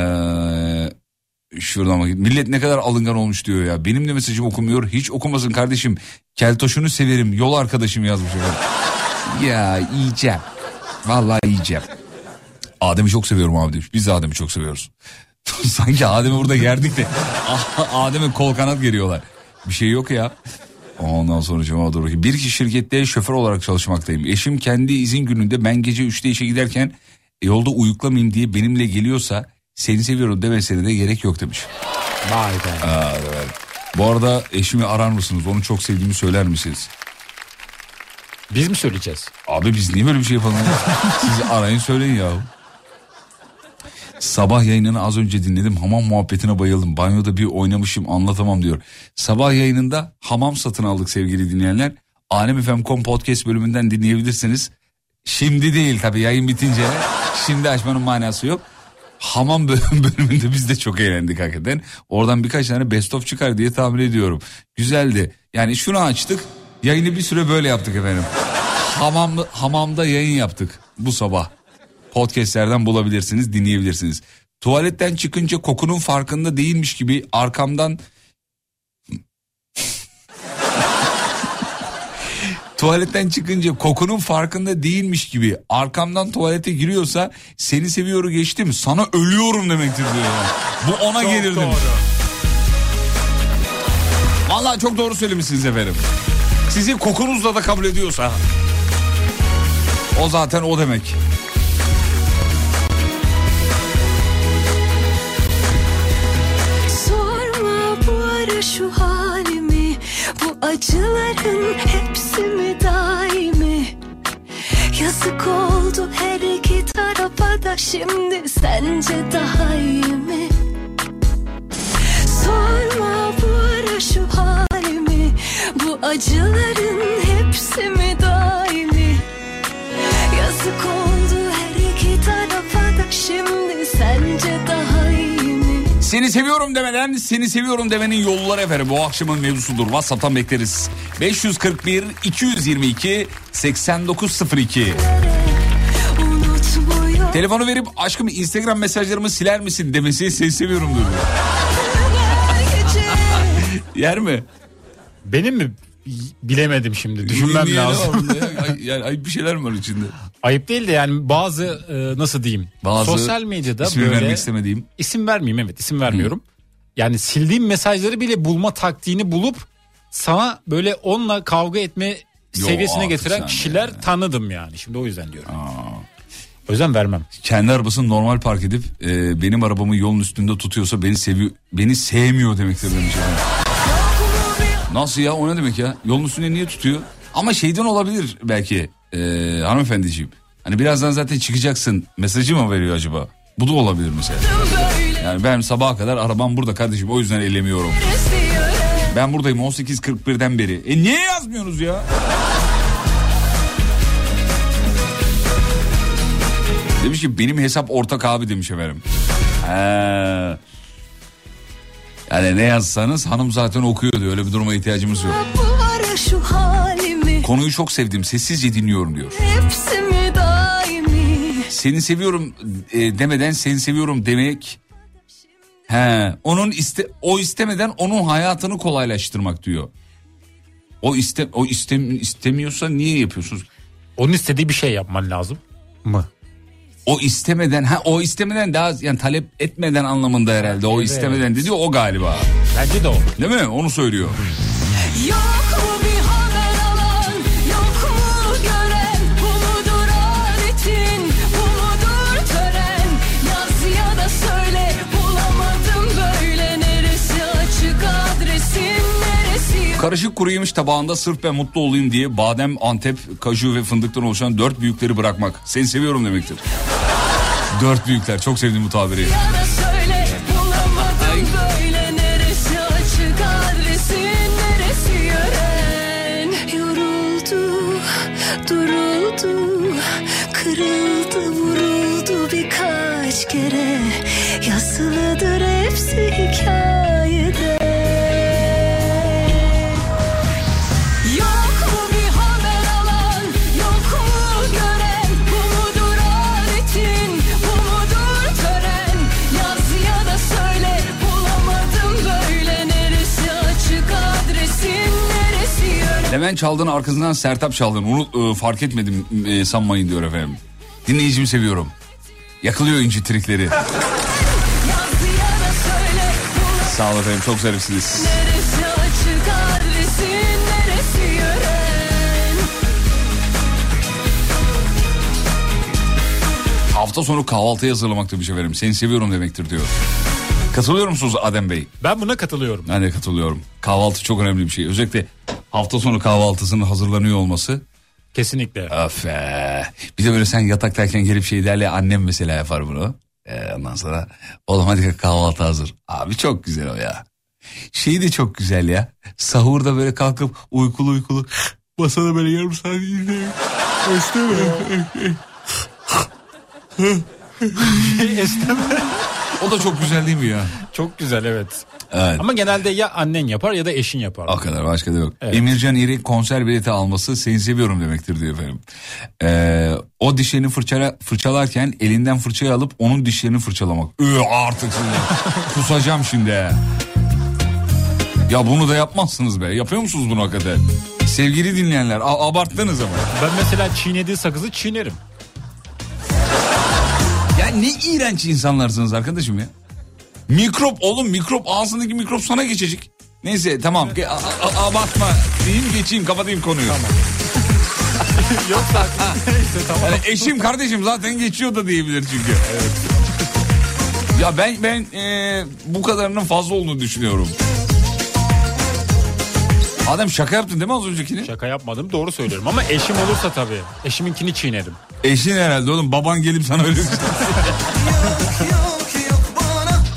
şuradan bakayım. Millet ne kadar alıngan olmuş diyor ya. Benim de mesajım okumuyor. Hiç okumasın kardeşim. Keltoş'unu severim. Yol arkadaşım yazmış ya yiyeceğim. Vallahi yiyeceğim. Adem'i çok seviyorum abi demiş. Biz de Adem'i çok seviyoruz. Sanki Adem'i burada gerdik de Adem'e kol kanat geriyorlar. Bir şey yok ya. Ondan sonra cevaba doğru ki bir kişi şirkette şoför olarak çalışmaktayım. Eşim kendi izin gününde ben gece 3'te işe giderken e, yolda uyuklamayayım diye benimle geliyorsa seni seviyorum demesine de gerek yok demiş. Vay be. Aa, evet. Bu arada eşimi arar mısınız? Onu çok sevdiğimi söyler misiniz? Biz mi söyleyeceğiz? Abi biz niye böyle bir şey yapalım? Siz arayın söyleyin ya. Sabah yayınını az önce dinledim. Hamam muhabbetine bayıldım. Banyoda bir oynamışım anlatamam diyor. Sabah yayınında hamam satın aldık sevgili dinleyenler. Alemfm.com podcast bölümünden dinleyebilirsiniz. Şimdi değil tabii yayın bitince. Şimdi açmanın manası yok. Hamam bölüm- bölümünde biz de çok eğlendik hakikaten. Oradan birkaç tane best of çıkar diye tahmin ediyorum. Güzeldi. Yani şunu açtık. Yayını bir süre böyle yaptık efendim. Hamam, hamamda yayın yaptık bu sabah. Podcastlerden bulabilirsiniz, dinleyebilirsiniz. Tuvaletten çıkınca kokunun farkında değilmiş gibi arkamdan Tuvaletten çıkınca kokunun farkında değilmiş gibi arkamdan tuvalete giriyorsa seni seviyorum geçtim sana ölüyorum demektir diyor. Bu ona Çok gelir demiş. Vallahi çok doğru söylemişsiniz efendim. Sizi kokunuzla da kabul ediyorsa o zaten o demek. Şimdi sence daha iyi mi Sorma bu ara şu halimi Bu acıların hepsi mi daimi Yazık oldu her iki tarafa da Şimdi sence daha iyi mi Seni seviyorum demeden seni seviyorum demenin yolları efendim. Bu akşamın mevzusudur. WhatsApp'tan bekleriz. 541 222 8902. Telefonu verip aşkım Instagram mesajlarımı siler misin demesi seni seviyorum diyor. Yer mi? Benim mi? Bilemedim şimdi. Düşünmem Niye, ne lazım. var bunda ya? Ay, yani, ay, bir şeyler mi var içinde? Ayıp değil de yani bazı e, nasıl diyeyim? Bazı sosyal medyada ismini böyle vermek istemediğim. isim vermeyeyim evet isim vermiyorum. Yani sildiğim mesajları bile bulma taktiğini bulup sana böyle onunla kavga etme Yo, seviyesine artık getiren sen kişiler de. tanıdım yani. Şimdi o yüzden diyorum. O yüzden vermem. Kendi arabasını normal park edip e, benim arabamı yolun üstünde tutuyorsa beni seviyor beni sevmiyor demektir demiş. Nasıl ya o ne demek ya? Yolun üstünde niye tutuyor? Ama şeyden olabilir belki e, hanımefendiciğim. Hani birazdan zaten çıkacaksın mesajı mı veriyor acaba? Bu da olabilir mesela. Yani ben sabaha kadar arabam burada kardeşim o yüzden ellemiyorum. Ben buradayım 18.41'den beri. E niye yazmıyorsunuz ya? Demiş ki benim hesap ortak abi demiş efendim. He. Yani ne yazsanız hanım zaten okuyor diyor. Öyle bir duruma ihtiyacımız yok. Konuyu çok sevdim. Sessizce dinliyorum diyor. Hepsi mi daimi Seni seviyorum e, demeden seni seviyorum demek. He, onun iste o istemeden onun hayatını kolaylaştırmak diyor. O iste o istem istemiyorsa niye yapıyorsunuz? Onun istediği bir şey yapman lazım mı? O istemeden ha o istemeden daha yani talep etmeden anlamında herhalde. O Evet. istemeden dedi o galiba. Bence de o. Değil mi? Onu söylüyor. Yok mu bir haber alan Yok mu gören Bu mudur adetin Bu mudur tören Yaz ya da söyle Bulamadım böyle Neresi açık adresin Neresi Karışık kuru yemiş tabağında sırf ben mutlu olayım diye badem, antep, kaju ve fındıktan oluşan dört büyükleri bırakmak. Seni seviyorum demektir. Dört büyükler. Çok sevdim bu tabiri. Levent Çaldın arkasından Sertap Çaldın. Onu e, fark etmedim e, sanmayın diyor efendim. Dinleyicimi seviyorum. Yakılıyor inci trikleri. Sağ olun efendim çok zarifsiniz. Neresi açık adresin Neresi yören Hafta sonu kahvaltıya hazırlamak demiş efendim. Seni seviyorum demektir diyor. Katılıyor musunuz Adem Bey? Ben buna katılıyorum. Ben de katılıyorum. Kahvaltı çok önemli bir şey. Özellikle hafta sonu kahvaltısının hazırlanıyor olması. Kesinlikle. Öf be. Bir de böyle sen yataktayken gelip şey derle annem mesela yapar bunu. Ee, ondan sonra oğlum hadi kahvaltı hazır. Abi çok güzel o ya. Şey de çok güzel ya. Sahurda böyle kalkıp uykulu uykulu masada böyle yarım saat izleyip. o da çok güzel değil mi ya? Çok güzel evet. Evet. Ama genelde ya annen yapar ya da eşin yapar. O kadar başka da yok. Evet. Emircan İri konser bileti alması seni seviyorum demektir diyor efendim. Ee, o dişlerini fırçala, fırçalarken elinden fırçayı alıp onun dişlerini fırçalamak. Üü, artık şimdi. Kusacağım şimdi. Ya bunu da yapmazsınız be. Yapıyor musunuz bunu hakikaten? Sevgili dinleyenler abarttınız ama. Ben mesela çiğnediği sakızı çiğnerim. Ya ne iğrenç insanlarsınız arkadaşım ya. Mikrop oğlum mikrop ağzındaki mikrop sana geçecek. Neyse tamam a- a- abartma diyeyim geçeyim kapatayım konuyu. Yoksa neyse tamam. Yani eşim kardeşim zaten geçiyor da diyebilir çünkü. Ya ben ben e, bu kadarının fazla olduğunu düşünüyorum. Adem şaka yaptın değil mi az öncekini? Şaka yapmadım doğru söylüyorum ama eşim olursa tabii. Eşiminkini çiğnerim. Eşin herhalde oğlum baban gelip sana öyle bir şey-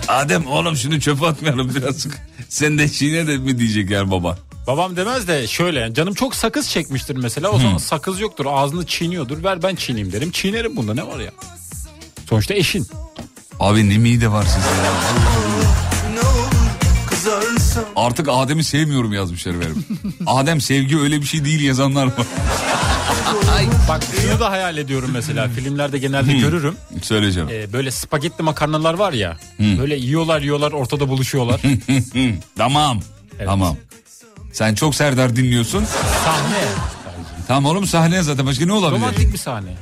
Adem oğlum şunu çöpe atmayalım birazcık. Sen de çiğne de mi diyecek yani baba? Babam demez de şöyle canım çok sakız çekmiştir mesela. O zaman sakız yoktur ağzını çiğniyordur. Ver ben çiğneyim derim. Çiğnerim bunda ne var ya. Sonuçta eşin. Abi ne mide var sizde ya. Artık Adem'i sevmiyorum yazmışlar benim. Adem sevgi öyle bir şey değil yazanlar var. Bak şunu da hayal ediyorum mesela. Filmlerde genelde görürüm. Söyleyeceğim. Ee, böyle spagetti makarnalar var ya. Böyle yiyorlar yiyorlar ortada buluşuyorlar. Tamam. Tamam. Sen çok Serdar dinliyorsun. Sahne. Tamam oğlum sahne zaten başka ne olabilir? Romantik bir sahne.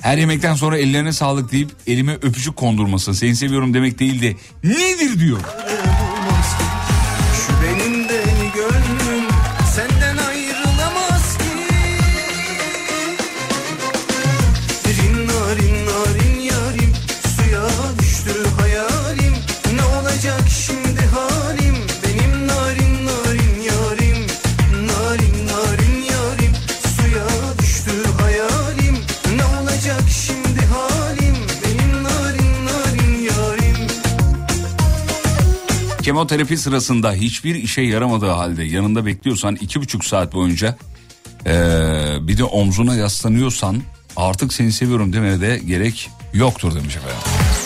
Her yemekten sonra ellerine sağlık deyip elime öpücük kondurması. Seni seviyorum demek değil de nedir diyor. Kemoterapi sırasında hiçbir işe yaramadığı halde yanında bekliyorsan iki buçuk saat boyunca eee, bir de omzuna yaslanıyorsan artık seni seviyorum demene de gerek yoktur demiş efendim.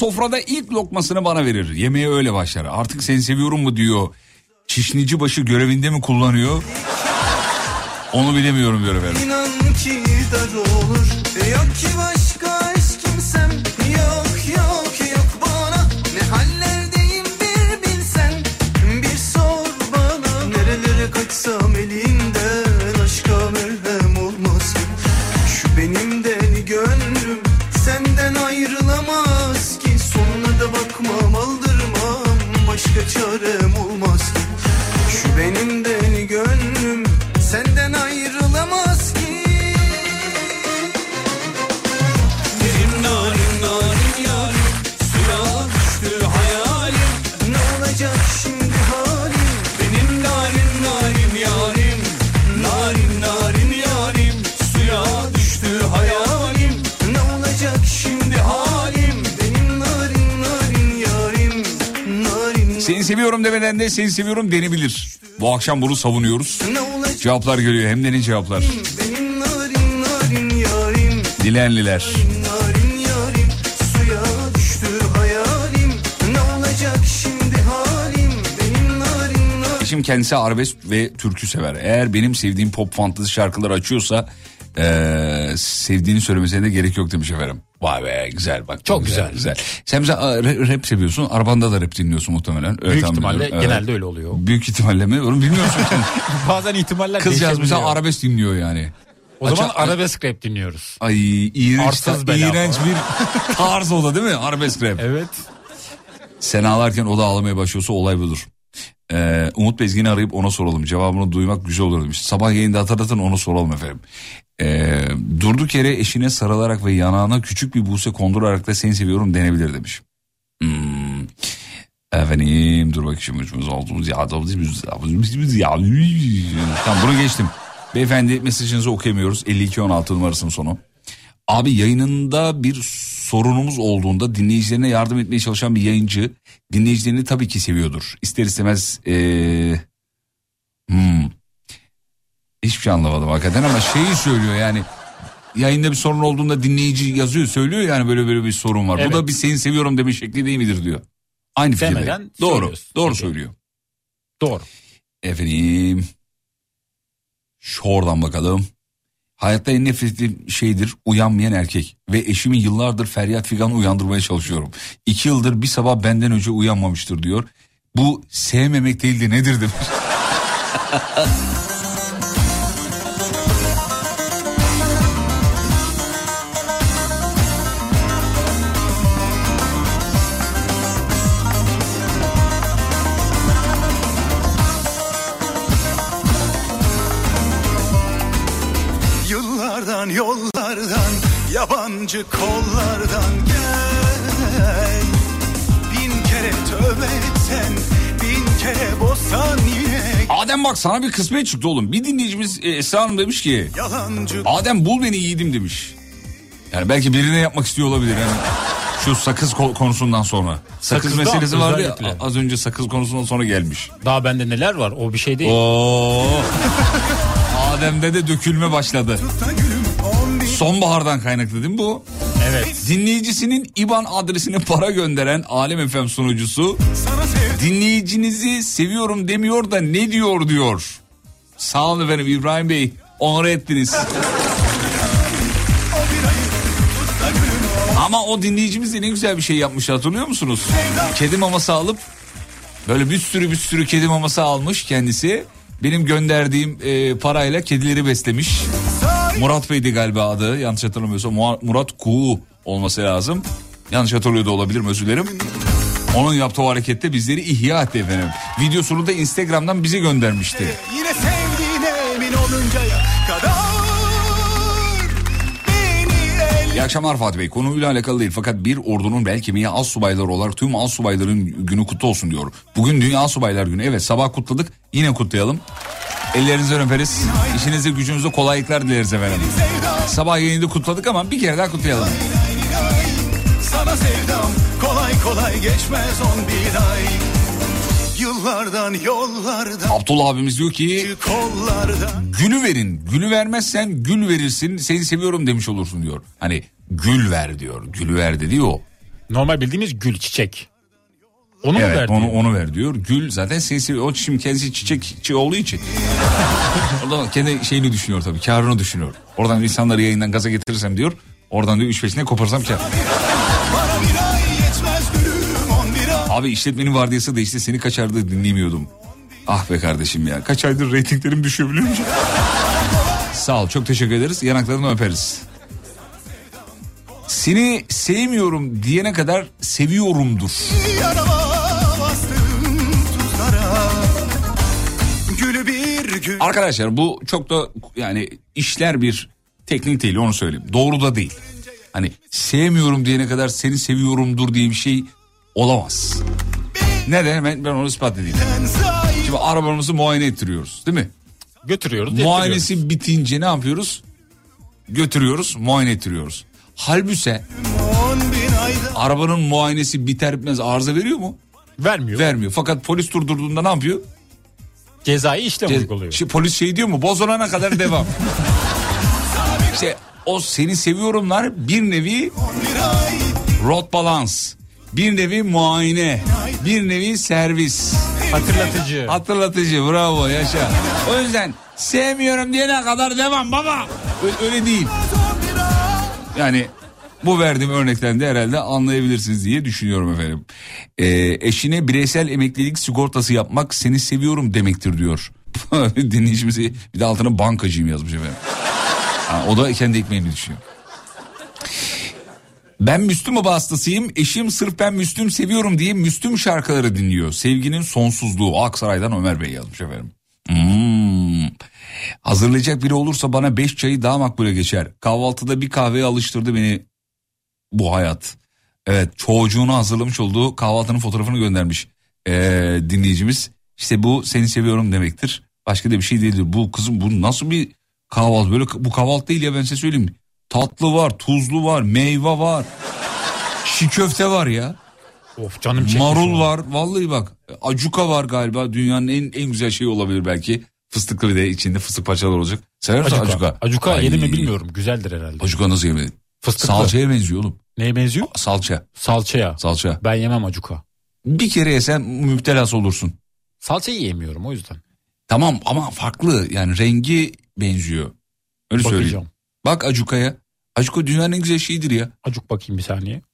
Sofrada ilk lokmasını bana verir. Yemeğe öyle başlar. Artık seni seviyorum mu diyor. Çişnici başı görevinde mi kullanıyor? Onu bilemiyorum diyor efendim. İnan ki dar olur Yok ki başka hiç kimsem de seni seviyorum denebilir. Bu akşam bunu savunuyoruz. Cevaplar geliyor hem de ne cevaplar. Dilenliler. Eşim kendisi arabesk ve türkü sever. Eğer benim sevdiğim pop fantezi şarkıları açıyorsa eee, sevdiğini söylemesine de gerek yok demiş efendim. Vay be güzel bak. Çok güzel. güzel. Sen ra- rap seviyorsun. Arabanda da rap dinliyorsun muhtemelen. Öyle Büyük ihtimalle. Evet. genelde öyle oluyor. Büyük ihtimalle mi? Oğlum bilmiyorsun sen. Bazen ihtimaller Kızcağız mesela arabesk dinliyor yani. O zaman Aça- arabesk rap dinliyoruz. Ay iğrenç, bela iğrenç bir tarz o da değil mi? Arabesk rap. Evet. Sen ağlarken o da ağlamaya başlıyorsa olay budur. Ee, Umut Bezgin'i arayıp ona soralım. Cevabını duymak güzel olur demiş. Sabah yayında hatırlatın ona soralım efendim. Ee, durduk yere eşine sarılarak ve yanağına küçük bir buse kondurarak da seni seviyorum denebilir demiş. Hmm. Efendim dur bakayım üçümüz olduğumuz ya Tamam bunu geçtim. Beyefendi mesajınızı okuyamıyoruz 5216 numarasının sonu. Abi yayınında bir sorunumuz olduğunda dinleyicilerine yardım etmeye çalışan bir yayıncı dinleyicilerini tabii ki seviyordur. İster istemez ee, hmm, hiçbir şey anlamadım hakikaten ama şeyi söylüyor yani yayında bir sorun olduğunda dinleyici yazıyor söylüyor yani böyle böyle bir sorun var. Bu Evet. da bir seni seviyorum deme şekli değil midir diyor. Aynı. Demeden Doğru. Doğru Peki. söylüyor. Doğru. Efendim. Şuradan bakalım. Hayatta en nefret ettiğim şeydir uyanmayan erkek. Ve eşimi yıllardır feryat figan uyandırmaya çalışıyorum. İki yıldır bir sabah benden önce uyanmamıştır diyor. Bu sevmemek değil de nedir demiş. yabancı kollardan gel Bin kere tövbe etsen bin kere bozsan yine Adem bak sana bir kısmet çıktı oğlum. Bir dinleyicimiz e, Esra Hanım demiş ki yalancı Adem bul beni yiğidim demiş. Yani belki birine yapmak istiyor olabilir. Yani şu sakız ko- konusundan sonra. Sakız Sakızdan meselesi vardı ya özellikle. az önce sakız konusundan sonra gelmiş. Daha bende neler var o bir şey değil. Oo. Adem'de de dökülme başladı. Sonbahardan kaynaklı değil mi bu? Evet. Dinleyicisinin IBAN adresine para gönderen Alem FM sunucusu dinleyicinizi seviyorum demiyor da ne diyor diyor. Sağ olun efendim İbrahim Bey onur ettiniz. Ama o dinleyicimiz de ne güzel bir şey yapmış hatırlıyor musunuz? Kedi maması alıp böyle bir sürü bir sürü kedi maması almış kendisi. Benim gönderdiğim e, parayla kedileri beslemiş. Murat Bey'di galiba adı yanlış hatırlamıyorsam Murat Kuğu olması lazım. Yanlış hatırlıyor da olabilirim özür dilerim. Onun yaptığı o harekette bizleri ihya etti efendim. Videosunu da Instagram'dan bize göndermişti. Yine sevdiğine emin oluncaya kadar İyi akşamlar Fatih Bey. Konuyla alakalı değil fakat bir ordunun bel kemiği az subayları olarak tüm az subayların günü kutlu olsun diyor. Bugün Dünya Subaylar Günü. Evet sabah kutladık yine kutlayalım. Ellerinizden öperiz. İşinizde gücünüzde kolaylıklar dileriz efendim. Sabah yayında kutladık ama bir kere daha kutlayalım. Sana sevdam kolay kolay geçmez on bir ay Yıllardan yollardan Abdullah abimiz diyor ki gülü verin. Gülü vermezsen gül verirsin. Seni seviyorum demiş olursun diyor. Hani gül ver diyor. Gülü ver dediği o. Normal bildiğimiz gül çiçek. Onu mu Evet verdi? onu, onu ver diyor. Gül zaten seviyor. O şimdi kendisi çiçekçi olduğu için. o da kendi şeyini düşünüyor tabii. Karını düşünüyor. Oradan insanları yayından gaza getirirsem diyor. Oradan diyor üç beşine koparsam kar. Abi işletmenin vardiyası değişti seni kaç aydır dinlemiyordum. Ah be kardeşim ya kaç aydır reytinglerim düşüyor biliyor musun? Sağ ol çok teşekkür ederiz yanaklarını öperiz. Seni sevmiyorum diyene kadar seviyorumdur. Yarama gül Arkadaşlar bu çok da yani işler bir teknik değil onu söyleyeyim. Doğru da değil. Hani sevmiyorum diyene kadar seni seviyorumdur diye bir şey olamaz. Neden? Ben, ben onu ispat edeyim. Şimdi arabamızı muayene ettiriyoruz değil mi? Götürüyoruz. Muayenesi bitince ne yapıyoruz? Götürüyoruz, muayene ettiriyoruz. Ayda arabanın muayenesi biter bitmez arıza veriyor mu? Vermiyor. Vermiyor. Fakat polis durdurduğunda ne yapıyor? Cezai işlem Ce- uyguluyor. şey, polis şey diyor mu? Bozulana kadar devam. işte o seni seviyorumlar bir nevi road balance. Bir nevi muayene. Bir nevi servis. Hatırlatıcı. Hatırlatıcı bravo yaşa. O yüzden sevmiyorum diyene kadar devam baba. Ö- öyle değil. Yani bu verdiğim örnekten de herhalde anlayabilirsiniz diye düşünüyorum efendim. Ee, eşine bireysel emeklilik sigortası yapmak seni seviyorum demektir diyor. Dinleyicimizi bir de altına bankacıyım yazmış efendim. Ha, o da kendi ekmeğini düşünüyor. Ben Müslüm Baba hastasıyım. Eşim sırf ben Müslüm seviyorum diye Müslüm şarkıları dinliyor. Sevginin sonsuzluğu. Aksaray'dan Ömer Bey yazmış efendim. Hmm. Hazırlayacak biri olursa bana beş çayı daha makbule geçer. Kahvaltıda bir kahveye alıştırdı beni bu hayat. Evet çocuğunu hazırlamış olduğu kahvaltının fotoğrafını göndermiş ee, dinleyicimiz. İşte bu seni seviyorum demektir. Başka da bir şey değildir. Bu kızım bu nasıl bir kahvaltı? Böyle bu kahvaltı değil ya ben size söyleyeyim. Tatlı var, tuzlu var, meyve var. Çiğ köfte var ya. Of canım çekmiş. Marul onu. var. Vallahi bak. Acuka var galiba. Dünyanın en en güzel şeyi olabilir belki. Fıstıklı bir de içinde fıstık parçaları olacak. Sever misin Acuka. acuka? Acuka Ay, yedim mi bilmiyorum. Güzeldir herhalde. Acuka nasıl yemedin? Fıstıklı. Salçaya benziyor oğlum. Neye benziyor? Salça. Salçaya. Salça. Ben yemem acuka. Bir kere yesen müptelası olursun. Salçayı yemiyorum o yüzden. Tamam ama farklı yani rengi benziyor. Öyle söyleyeyim. Bakacağım. Bak acukaya. Acuka dünyanın en güzel şeyidir ya. Acuk bakayım bir saniye.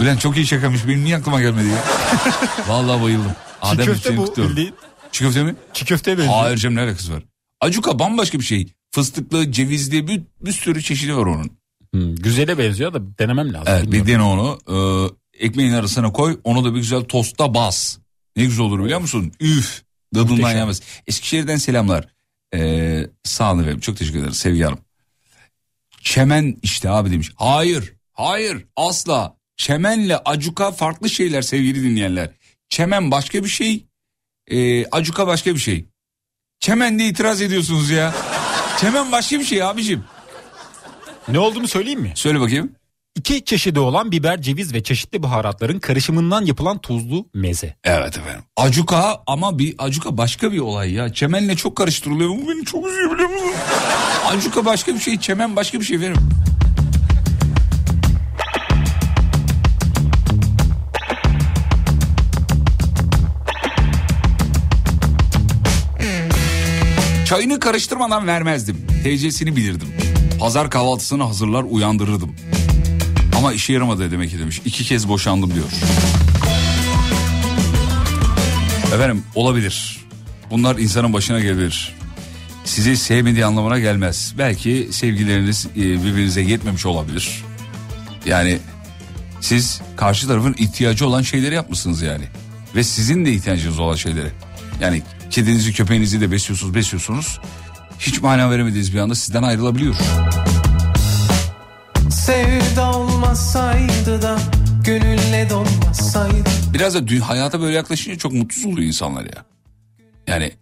Bülent çok iyi şakamış. Benim niye aklıma gelmedi ya? Vallahi bayıldım. Çiğ Adem köfte seni bu bildiğin. Çiğ köfte mi? Çiğ köfteye benziyor. Hayır canım ne alakası var? Acuka bambaşka bir şey. Fıstıklı, cevizli bir, bir sürü çeşidi var onun. Hmm, güzele benziyor da denemem lazım. Evet bir dene onu. Ee, ekmeğin arasına koy. Onu da bir güzel tosta bas. Ne güzel olur biliyor musun? Üf. Dadından yemez. Eskişehir'den selamlar. Ee, sağ olun efendim. Çok teşekkür ederiz Sevgi Hanım. Çemen işte abi demiş. Hayır. Hayır. Asla. Çemenle acuka farklı şeyler sevgili dinleyenler. Çemen başka bir şey. ee, acuka başka bir şey. Çemen de itiraz ediyorsunuz ya. Çemen başka bir şey abicim. Ne olduğunu söyleyeyim mi? Söyle bakayım. İki çeşidi olan biber, ceviz ve çeşitli baharatların karışımından yapılan tuzlu meze. Evet efendim. Acuka ama bir acuka başka bir olay ya. Çemenle çok karıştırılıyor. Bu beni çok üzüyor biliyor musun? Acuka başka bir şey, çemen başka bir şey efendim. Çayını karıştırmadan vermezdim. TC'sini bilirdim. Pazar kahvaltısını hazırlar uyandırırdım. Ama işe yaramadı demek ki demiş. İki kez boşandım diyor. Efendim olabilir. Bunlar insanın başına gelir. Sizi sevmediği anlamına gelmez. Belki sevgileriniz e, birbirinize yetmemiş olabilir. Yani siz karşı tarafın ihtiyacı olan şeyleri yapmışsınız yani. Ve sizin de ihtiyacınız olan şeyleri. Yani kedinizi köpeğinizi de besliyorsunuz besliyorsunuz. Hiç mana veremediğiniz bir anda sizden ayrılabiliyor. Sevda olmasaydı da gönülle dolmasaydı Biraz da hayata böyle yaklaşınca çok mutsuz oluyor insanlar ya. Yani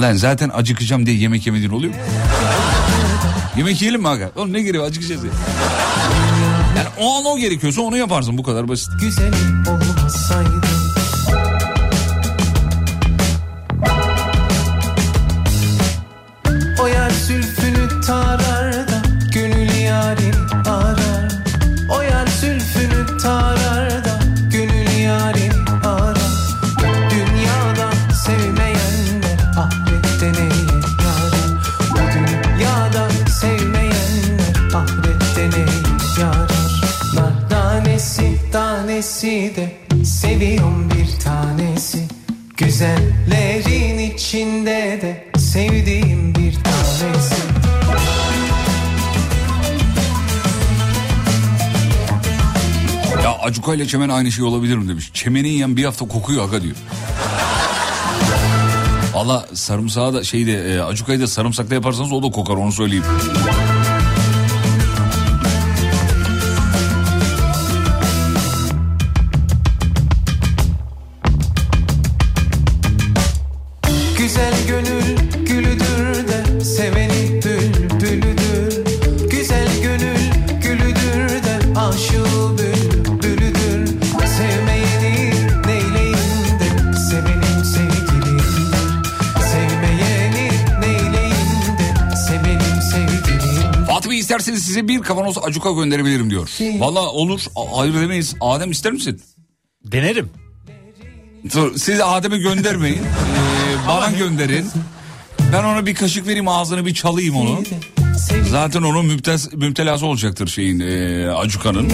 lan zaten acıkacağım diye yemek yemediğin oluyor mu? yemek yiyelim mi aga? Oğlum ne gereği acıkacağız ya. Yani o an o gerekiyorsa onu yaparsın bu kadar basit. güzel olmasaydı tanesi de seviyorum bir tanesi Güzellerin içinde de sevdiğim bir tanesi Ya acuka ile çemen aynı şey olabilir mi demiş. Çemeni yiyen bir hafta kokuyor aga diyor. Valla sarımsağı da şeyi de e, acukayı da sarımsakla yaparsanız o da kokar onu söyleyeyim. Acuka gönderebilirim diyor. Valla olur hayır demeyiz. Adem ister misin? Denerim. Dur, Siz Adem'e göndermeyin. Ee, bana gönderin. Ben ona bir kaşık vereyim ağzını bir çalayım onu. Zaten onun müptes, müptelası olacaktır şeyin e, acukanın.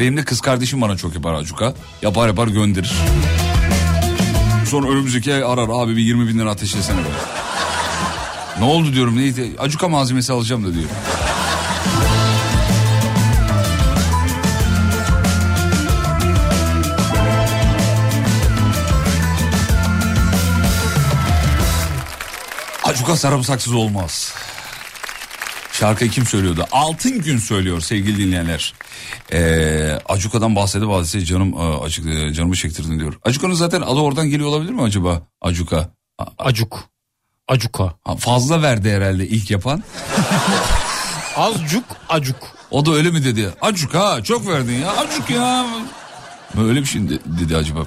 Benim de kız kardeşim bana çok yapar acuka. Yapar yapar gönderir. Sonra önümüzdeki ay arar abi bir 20 bin lira ateşlesene be. Ne oldu diyorum neydi? Acuka malzemesi alacağım da diyor. Acuka sarımsaksız olmaz. Şarkıyı kim söylüyordu? Altın Gün söylüyor sevgili dinleyenler. Ee, Acuka'dan bahsede bahsede canım e, acık, e, canımı çektirdin diyor. Acuka'nın zaten adı oradan geliyor olabilir mi acaba? Acuka. Acuk. Acuka. fazla verdi herhalde ilk yapan. Azcuk acuk. O da öyle mi dedi? Acuk ha çok verdin ya acuk ya. Öyle bir şey de- dedi acaba.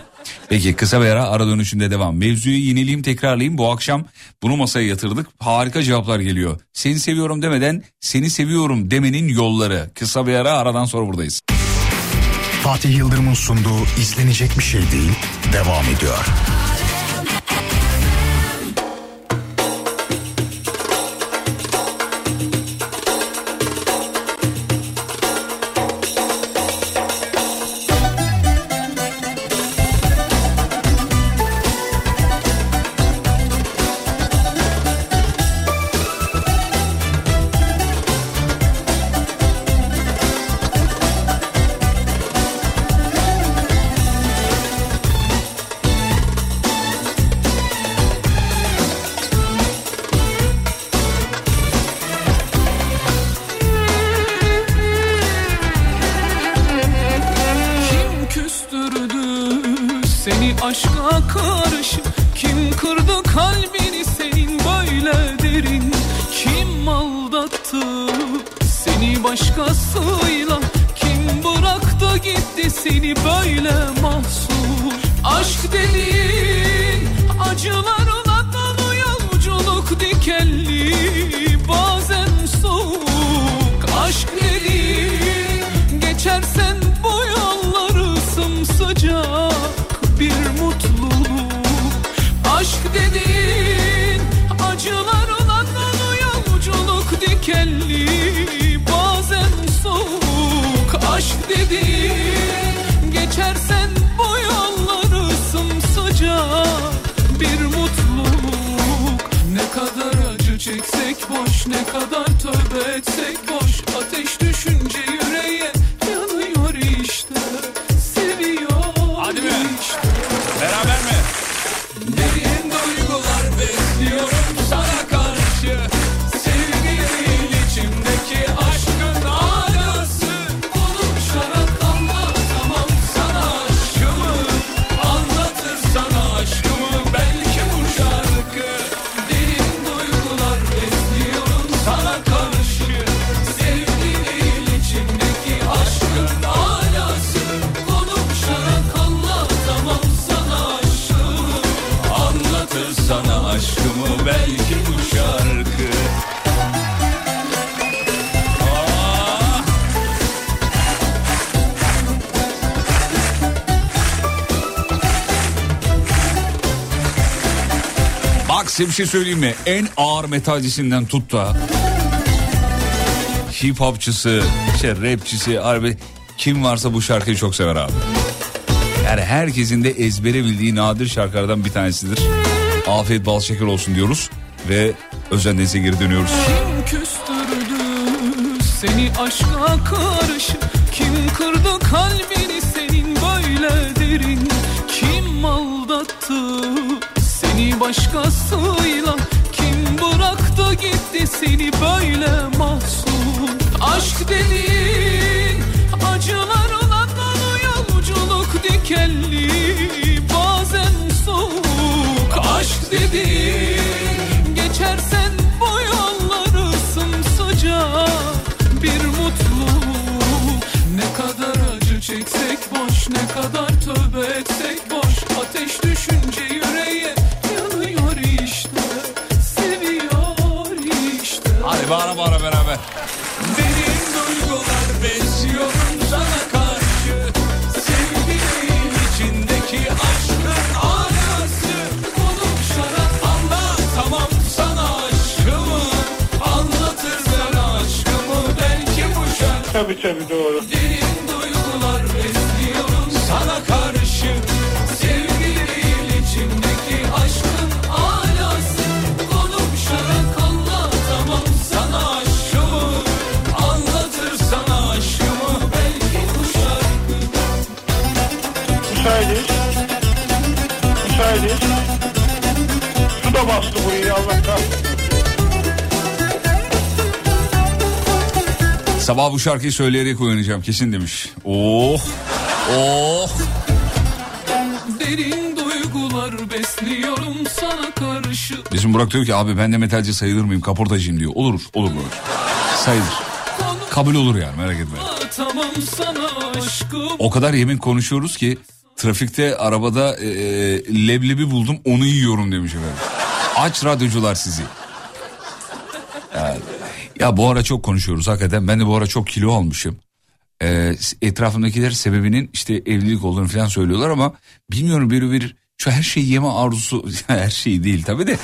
Peki kısa bir ara ara dönüşünde devam. Mevzuyu yineleyeyim tekrarlayayım. Bu akşam bunu masaya yatırdık. Harika cevaplar geliyor. Seni seviyorum demeden seni seviyorum demenin yolları. Kısa bir ara aradan sonra buradayız. Fatih Yıldırım'ın sunduğu izlenecek bir şey değil devam ediyor. Seni size bir şey söyleyeyim mi? En ağır metalcisinden tut da hip hopçısı, işte rapçisi, harbi kim varsa bu şarkıyı çok sever abi. Yani herkesin de ezbere bildiği nadir şarkılardan bir tanesidir. Afiyet bal şeker olsun diyoruz ve Özen Deniz'e geri dönüyoruz. Kim küstürdü seni aşka karşı Kim kırdı kalbini senin böyle derin Kim aldattı başkasıyla? Kim bıraktı gitti seni böyle mahzun? Aşk dediğin acılarla dolu yolculuk dikenli Bazen soğuk. Aşk dediğin Geçersen bu yolları sımsıcak. Bir mutluluk. Ne kadar acı çeksek boş ne kadar tövbe etsek boş bağıra bağıra beraber. Sabah bu şarkıyı söyleyerek uyanacağım kesin demiş. Oh. Oh. Derin duygular besliyorum sana karşı Bizim Burak diyor ki abi ben de metalci sayılır mıyım kaportacıyım diyor. Olur olur Burak. Sayılır. Kabul olur yani merak etme. O kadar yemin konuşuyoruz ki trafikte arabada e, e, leblebi buldum onu yiyorum demiş efendim. Aç radyocular sizi. Ya, bu ara çok konuşuyoruz hakikaten. Ben de bu ara çok kilo almışım. Ee, etrafımdakiler sebebinin işte evlilik olduğunu falan söylüyorlar ama bilmiyorum bir bir şu her şeyi yeme arzusu her şey değil tabii de.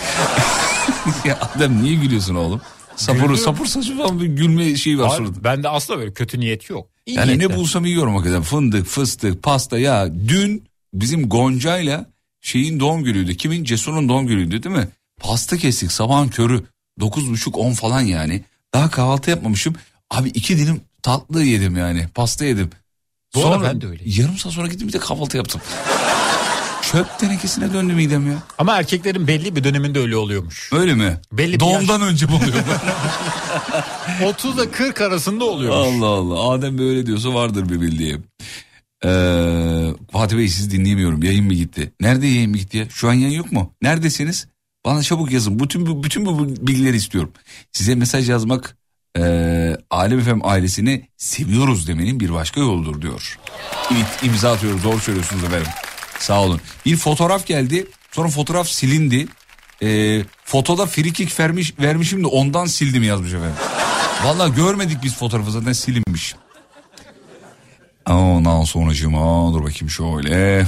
ya adam niye gülüyorsun oğlum? Sapır, sapır saçma bir gülme şeyi var suratında. Abi, bende asla böyle kötü niyet yok. İyi Yani niyetle. ne bulsam yiyorum hakikaten. Fındık, fıstık, pasta ya. Dün bizim Gonca'yla şeyin doğum günüydü. Kimin? Cesur'un doğum günüydü değil mi? Pasta kestik sabahın körü. 9.30-10 falan yani. Daha kahvaltı yapmamışım. Abi iki dilim tatlı yedim yani. Pasta yedim. Bu arada ben de öyleyim. Yarım saat sonra gittim bir de kahvaltı yaptım. Çöp tenekesine döndü midem ya. Ama erkeklerin belli bir döneminde öyle oluyormuş. Öyle mi? Belli bir Doğumdan önce mi oluyor? 30 ile 40 arasında oluyormuş. Allah Allah. Adem böyle diyorsa vardır bir bildiği. Ee, Fatih Bey sizi dinleyemiyorum. Yayın mı gitti? Nerede yayın mı gitti ya? Şu an yayın yok mu? Neredesiniz? Bana çabuk yazın. Bütün bu, bütün bu bilgileri istiyorum. Size mesaj yazmak e, Alem Efem ailesini seviyoruz demenin bir başka yoldur diyor. Evet imza atıyoruz. Doğru söylüyorsunuz efendim. Sağ olun. Bir fotoğraf geldi. Sonra fotoğraf silindi. E, fotoda frikik vermiş, vermişim de ondan sildim yazmış efendim. Valla görmedik biz fotoğrafı zaten silinmiş. Ondan sonracığıma dur bakayım şöyle.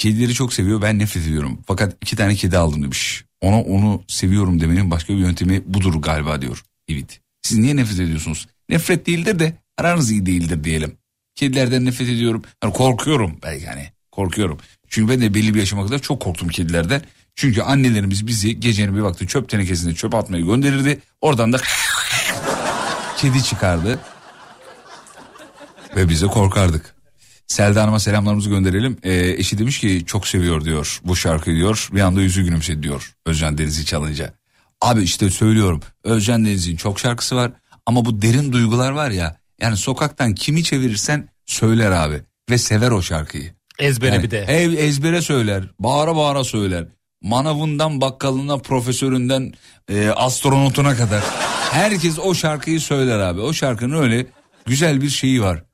Kedileri çok seviyor ben nefret ediyorum. Fakat iki tane kedi aldım demiş. Ona onu seviyorum demenin başka bir yöntemi budur galiba diyor. Evet. Siz niye nefret ediyorsunuz? Nefret değildir de aranız iyi değildir diyelim. Kedilerden nefret ediyorum. Yani korkuyorum belki hani korkuyorum. Çünkü ben de belli bir yaşıma kadar çok korktum kedilerden. Çünkü annelerimiz bizi gecenin bir vakti çöp tenekesine çöp atmaya gönderirdi. Oradan da kedi çıkardı. Ve biz de korkardık. Selda Hanım'a selamlarımızı gönderelim. Ee, eşi demiş ki çok seviyor diyor bu şarkıyı diyor. Bir anda yüzü gülümsedi diyor Özcan Deniz'i çalınca. Abi işte söylüyorum Özcan Deniz'in çok şarkısı var. Ama bu derin duygular var ya. Yani sokaktan kimi çevirirsen söyler abi. Ve sever o şarkıyı. Ezbere Yani bir de. Ev ezbere söyler. Bağıra bağıra söyler. Manavından bakkalına profesöründen e, astronotuna kadar. Herkes o şarkıyı söyler abi. O şarkının öyle güzel bir şeyi var.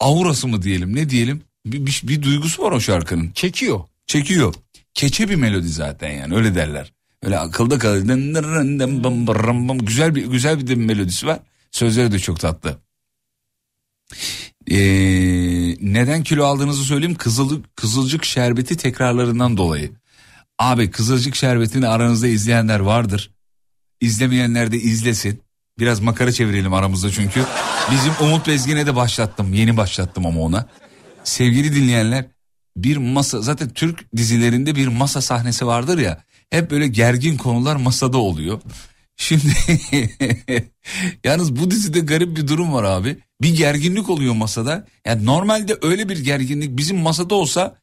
Aurası mı diyelim ne diyelim? Bir, bir, bir duygusu var o şarkının. Çekiyor. Çekiyor. Keçe bir melodi zaten yani öyle derler. Öyle akılda kalır. Güzel bir güzel bir de bir melodisi var. Sözleri de çok tatlı. Ee, neden kilo aldığınızı söyleyeyim. Kızılcık, kızılcık şerbeti tekrarlarından dolayı. Abi kızılcık şerbetini aranızda izleyenler vardır. İzlemeyenler de izlesin. Biraz makara çevirelim aramızda çünkü. Bizim Umut Bezgin'e de başlattım. Yeni başlattım ama ona. Sevgili dinleyenler bir masa zaten Türk dizilerinde bir masa sahnesi vardır ya. Hep böyle gergin konular masada oluyor. Şimdi yalnız bu dizide garip bir durum var abi. Bir gerginlik oluyor masada. Yani normalde öyle bir gerginlik bizim masada olsa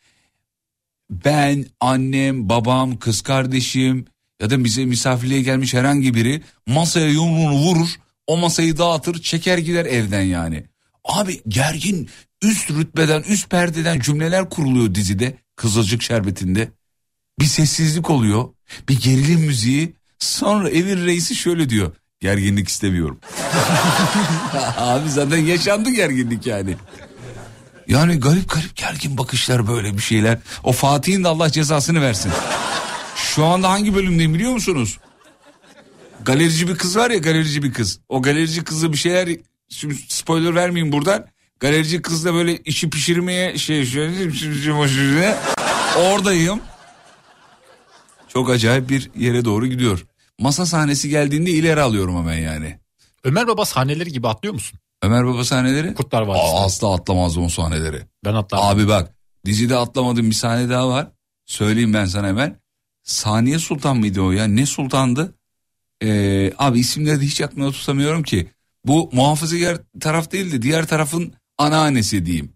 ben, annem, babam, kız kardeşim ya da bize misafirliğe gelmiş herhangi biri masaya yumruğunu vurur, o masayı dağıtır, çeker gider evden yani. Abi gergin üst rütbeden, üst perdeden cümleler kuruluyor dizide, Kızılcık Şerbeti'nde. Bir sessizlik oluyor, bir gerilim müziği. Sonra evin reisi şöyle diyor. Gerginlik istemiyorum. Abi zaten yaşandı gerginlik yani. Yani garip garip gergin bakışlar böyle bir şeyler. O Fatih'in de Allah cezasını versin. Şu anda hangi bölümdeyim biliyor musunuz? Galerici bir kız var ya galerici bir kız. O galerici kızı bir şeyler şimdi spoiler vermeyeyim buradan. Galerici kızla böyle işi pişirmeye şey şöyle oradayım. Çok acayip bir yere doğru gidiyor. Masa sahnesi geldiğinde ileri alıyorum hemen yani. Ömer Baba sahneleri gibi atlıyor musun? Ömer Baba sahneleri? Kurtlar Vadisi'nde. Aa, asla atlamazdım o sahneleri. Ben atlardım. Abi bak dizide atlamadığım bir sahne daha var. Söyleyeyim ben sana hemen. Saniye Sultan mıydı o ya? Ne sultandı? Ee, abi isimleri de hiç aklımda tutamıyorum ki. Bu muhafazakar taraf değil de diğer tarafın anneannesi diyeyim.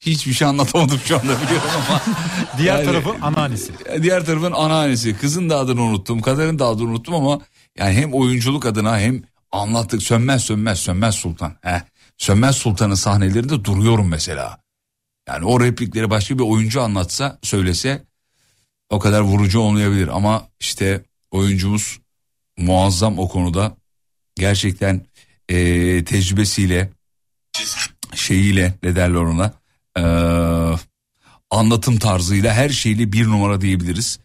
Hiçbir şey anlatamadım şu anda biliyorum ama. Diğer Yani- tarafın anneannesi. Diğer tarafın anneannesi. Kızın da adını unuttum. Kadarın da adını unuttum ama yani hem oyunculuk adına hem Anlattık sönmez sönmez sönmez sultan. Heh. Sönmez sultanın sahnelerinde duruyorum mesela. Yani o replikleri başka bir oyuncu anlatsa söylese o kadar vurucu olmayabilir. Ama işte oyuncumuz muazzam o konuda. Gerçekten eee, tecrübesiyle şeyiyle ne derler ona eee, anlatım tarzıyla her şeyle bir numara diyebiliriz.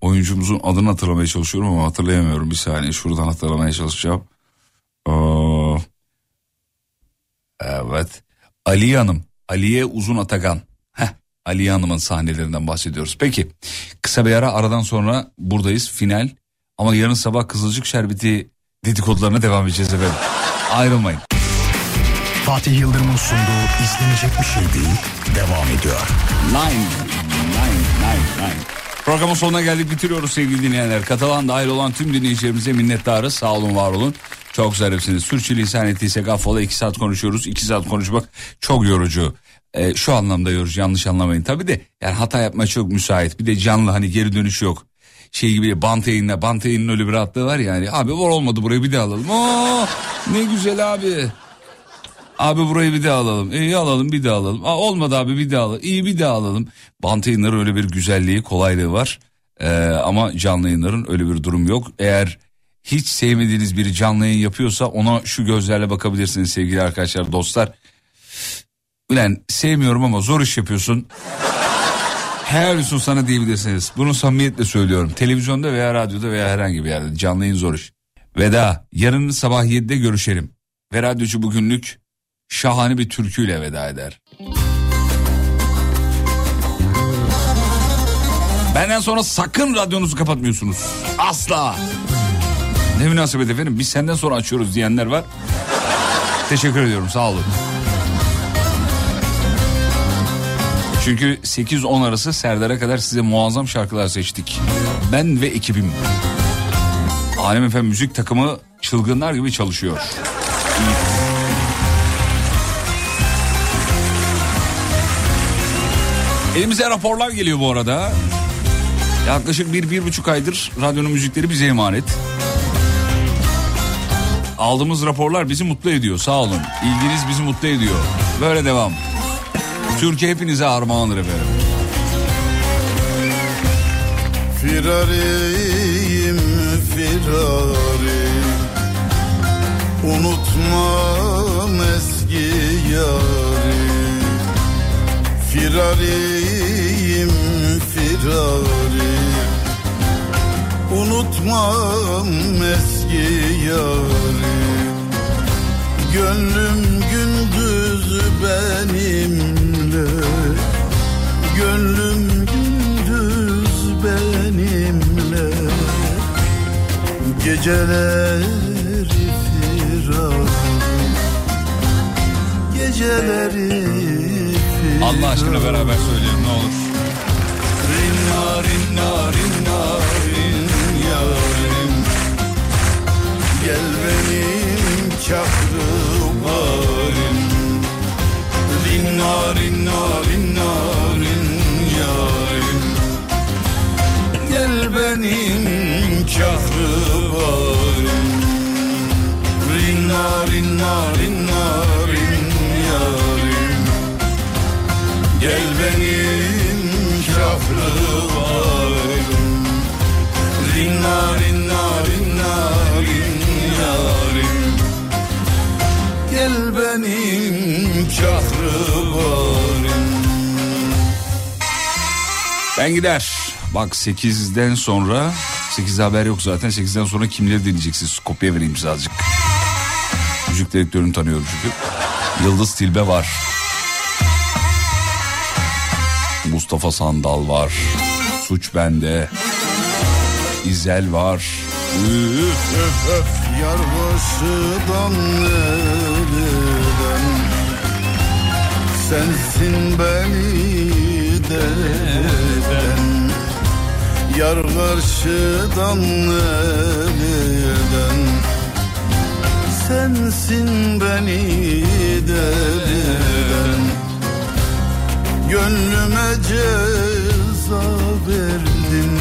Oyuncumuzun adını hatırlamaya çalışıyorum ama hatırlayamıyorum. Bir saniye şuradan hatırlamaya çalışacağım. Aa, evet. Aliye Hanım. Aliye Uzun Atakan. Aliye Hanım'ın sahnelerinden bahsediyoruz. Peki kısa bir ara aradan sonra buradayız final. Ama yarın sabah Kızılcık Şerbeti dedikodularına devam edeceğiz efendim. Ayrılmayın. Fatih Yıldırım'ın sunduğu izlenecek bir şey değil devam ediyor. Nine. Nine. Nine. Nine. Programın sonuna geldik bitiriyoruz sevgili dinleyenler. Katalan dahil olan tüm dinleyicilerimize minnettarız. Sağ olun var olun. Çok zarifsiniz. Sürçülisan ettiysek affola iki saat konuşuyoruz. iki saat konuşmak çok yorucu. Ee, şu anlamda yorucu yanlış anlamayın. Tabii de yani hata yapmaya çok müsait. Bir de canlı hani geri dönüş yok. Şey gibi bant yayınla bant yayının öyle bir rahatlığı var yani. Abi var olmadı burayı bir daha alalım. Oo, ne güzel abi. Abi burayı bir daha alalım. İyi alalım bir daha alalım. Aa, olmadı abi bir daha alalım. İyi bir daha alalım. Bant yayınların öyle bir güzelliği kolaylığı var. Ee, ama canlı yayınların öyle bir durum yok. Eğer hiç sevmediğiniz biri canlı yayın yapıyorsa ona şu gözlerle bakabilirsiniz sevgili arkadaşlar dostlar. Ulan sevmiyorum ama zor iş yapıyorsun. Helal olsun sana diyebilirsiniz. Bunu samimiyetle söylüyorum. Televizyonda veya radyoda veya herhangi bir yerde canlı yayın zor iş. Veda. Yarın sabah 7'de görüşelim. Ve radyocu bugünlük şahane bir türküyle veda eder. Benden sonra sakın radyonuzu kapatmıyorsunuz. Asla. Ne münasebet efendim biz senden sonra açıyoruz diyenler var. Teşekkür ediyorum sağ olun. Çünkü 8-10 arası Serdar'a kadar size muazzam şarkılar seçtik. Ben ve ekibim. Alem Efem müzik takımı çılgınlar gibi çalışıyor. Elimize raporlar geliyor bu arada. Yaklaşık bir, bir buçuk aydır radyonun müzikleri bize emanet. Aldığımız raporlar bizi mutlu ediyor sağ olun. İlginiz bizi mutlu ediyor. Böyle devam. Türkiye hepinize armağandır efendim. Firariyim firari Unutmam eski yari Firariyim firari Unutmam eski yari Gönlüm gündüz benimle Gönlüm gündüz benimle. Geceleri firar Geceleri firar Allah aşkına beraber söyleyelim ne olur. Rinna rinna rinna rin yarim. Gel benim çakrı Ben gider. Bak 8'den sonra 8 haber yok zaten 8'den sonra kimleri dinleyeceksiniz kopya vereyim size azıcık. Müzik direktörünü tanıyorum çünkü. Yıldız Tilbe var. Mustafa Sandal var. Suç bende. İzel var. Üf, öf, öf. Yar Sensin beni derden Yar karşıdan elden Sensin beni derden Gönlüme ceza verdin.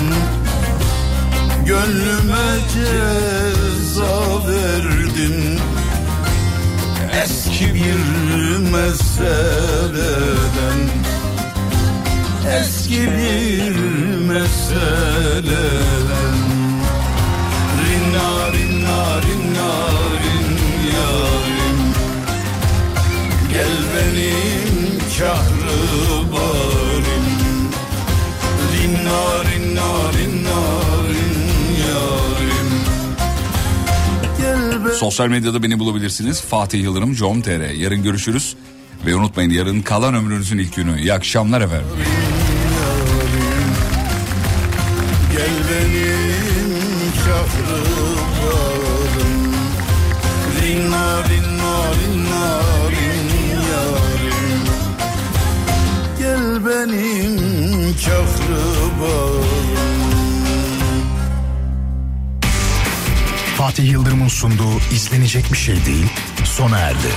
Gönlüme ceza verdin. Eski bir meseleden Eski bir meseleden Rinna rinna rinna rin yarim Gel benim kahrubarim Rinna rinna rinna rin yarim Sosyal medyada beni bulabilirsiniz. Fatih Yıldırım, com.tr. Yarın görüşürüz. Ve unutmayın yarın kalan ömrünüzün ilk günü. İyi akşamlar efendim. Kahrubarım Rinna rinna rinna rin yarim Gel benim kahrubarım Fatih Yıldırım'ın sunduğu izlenecek bir şey değil sona erdi.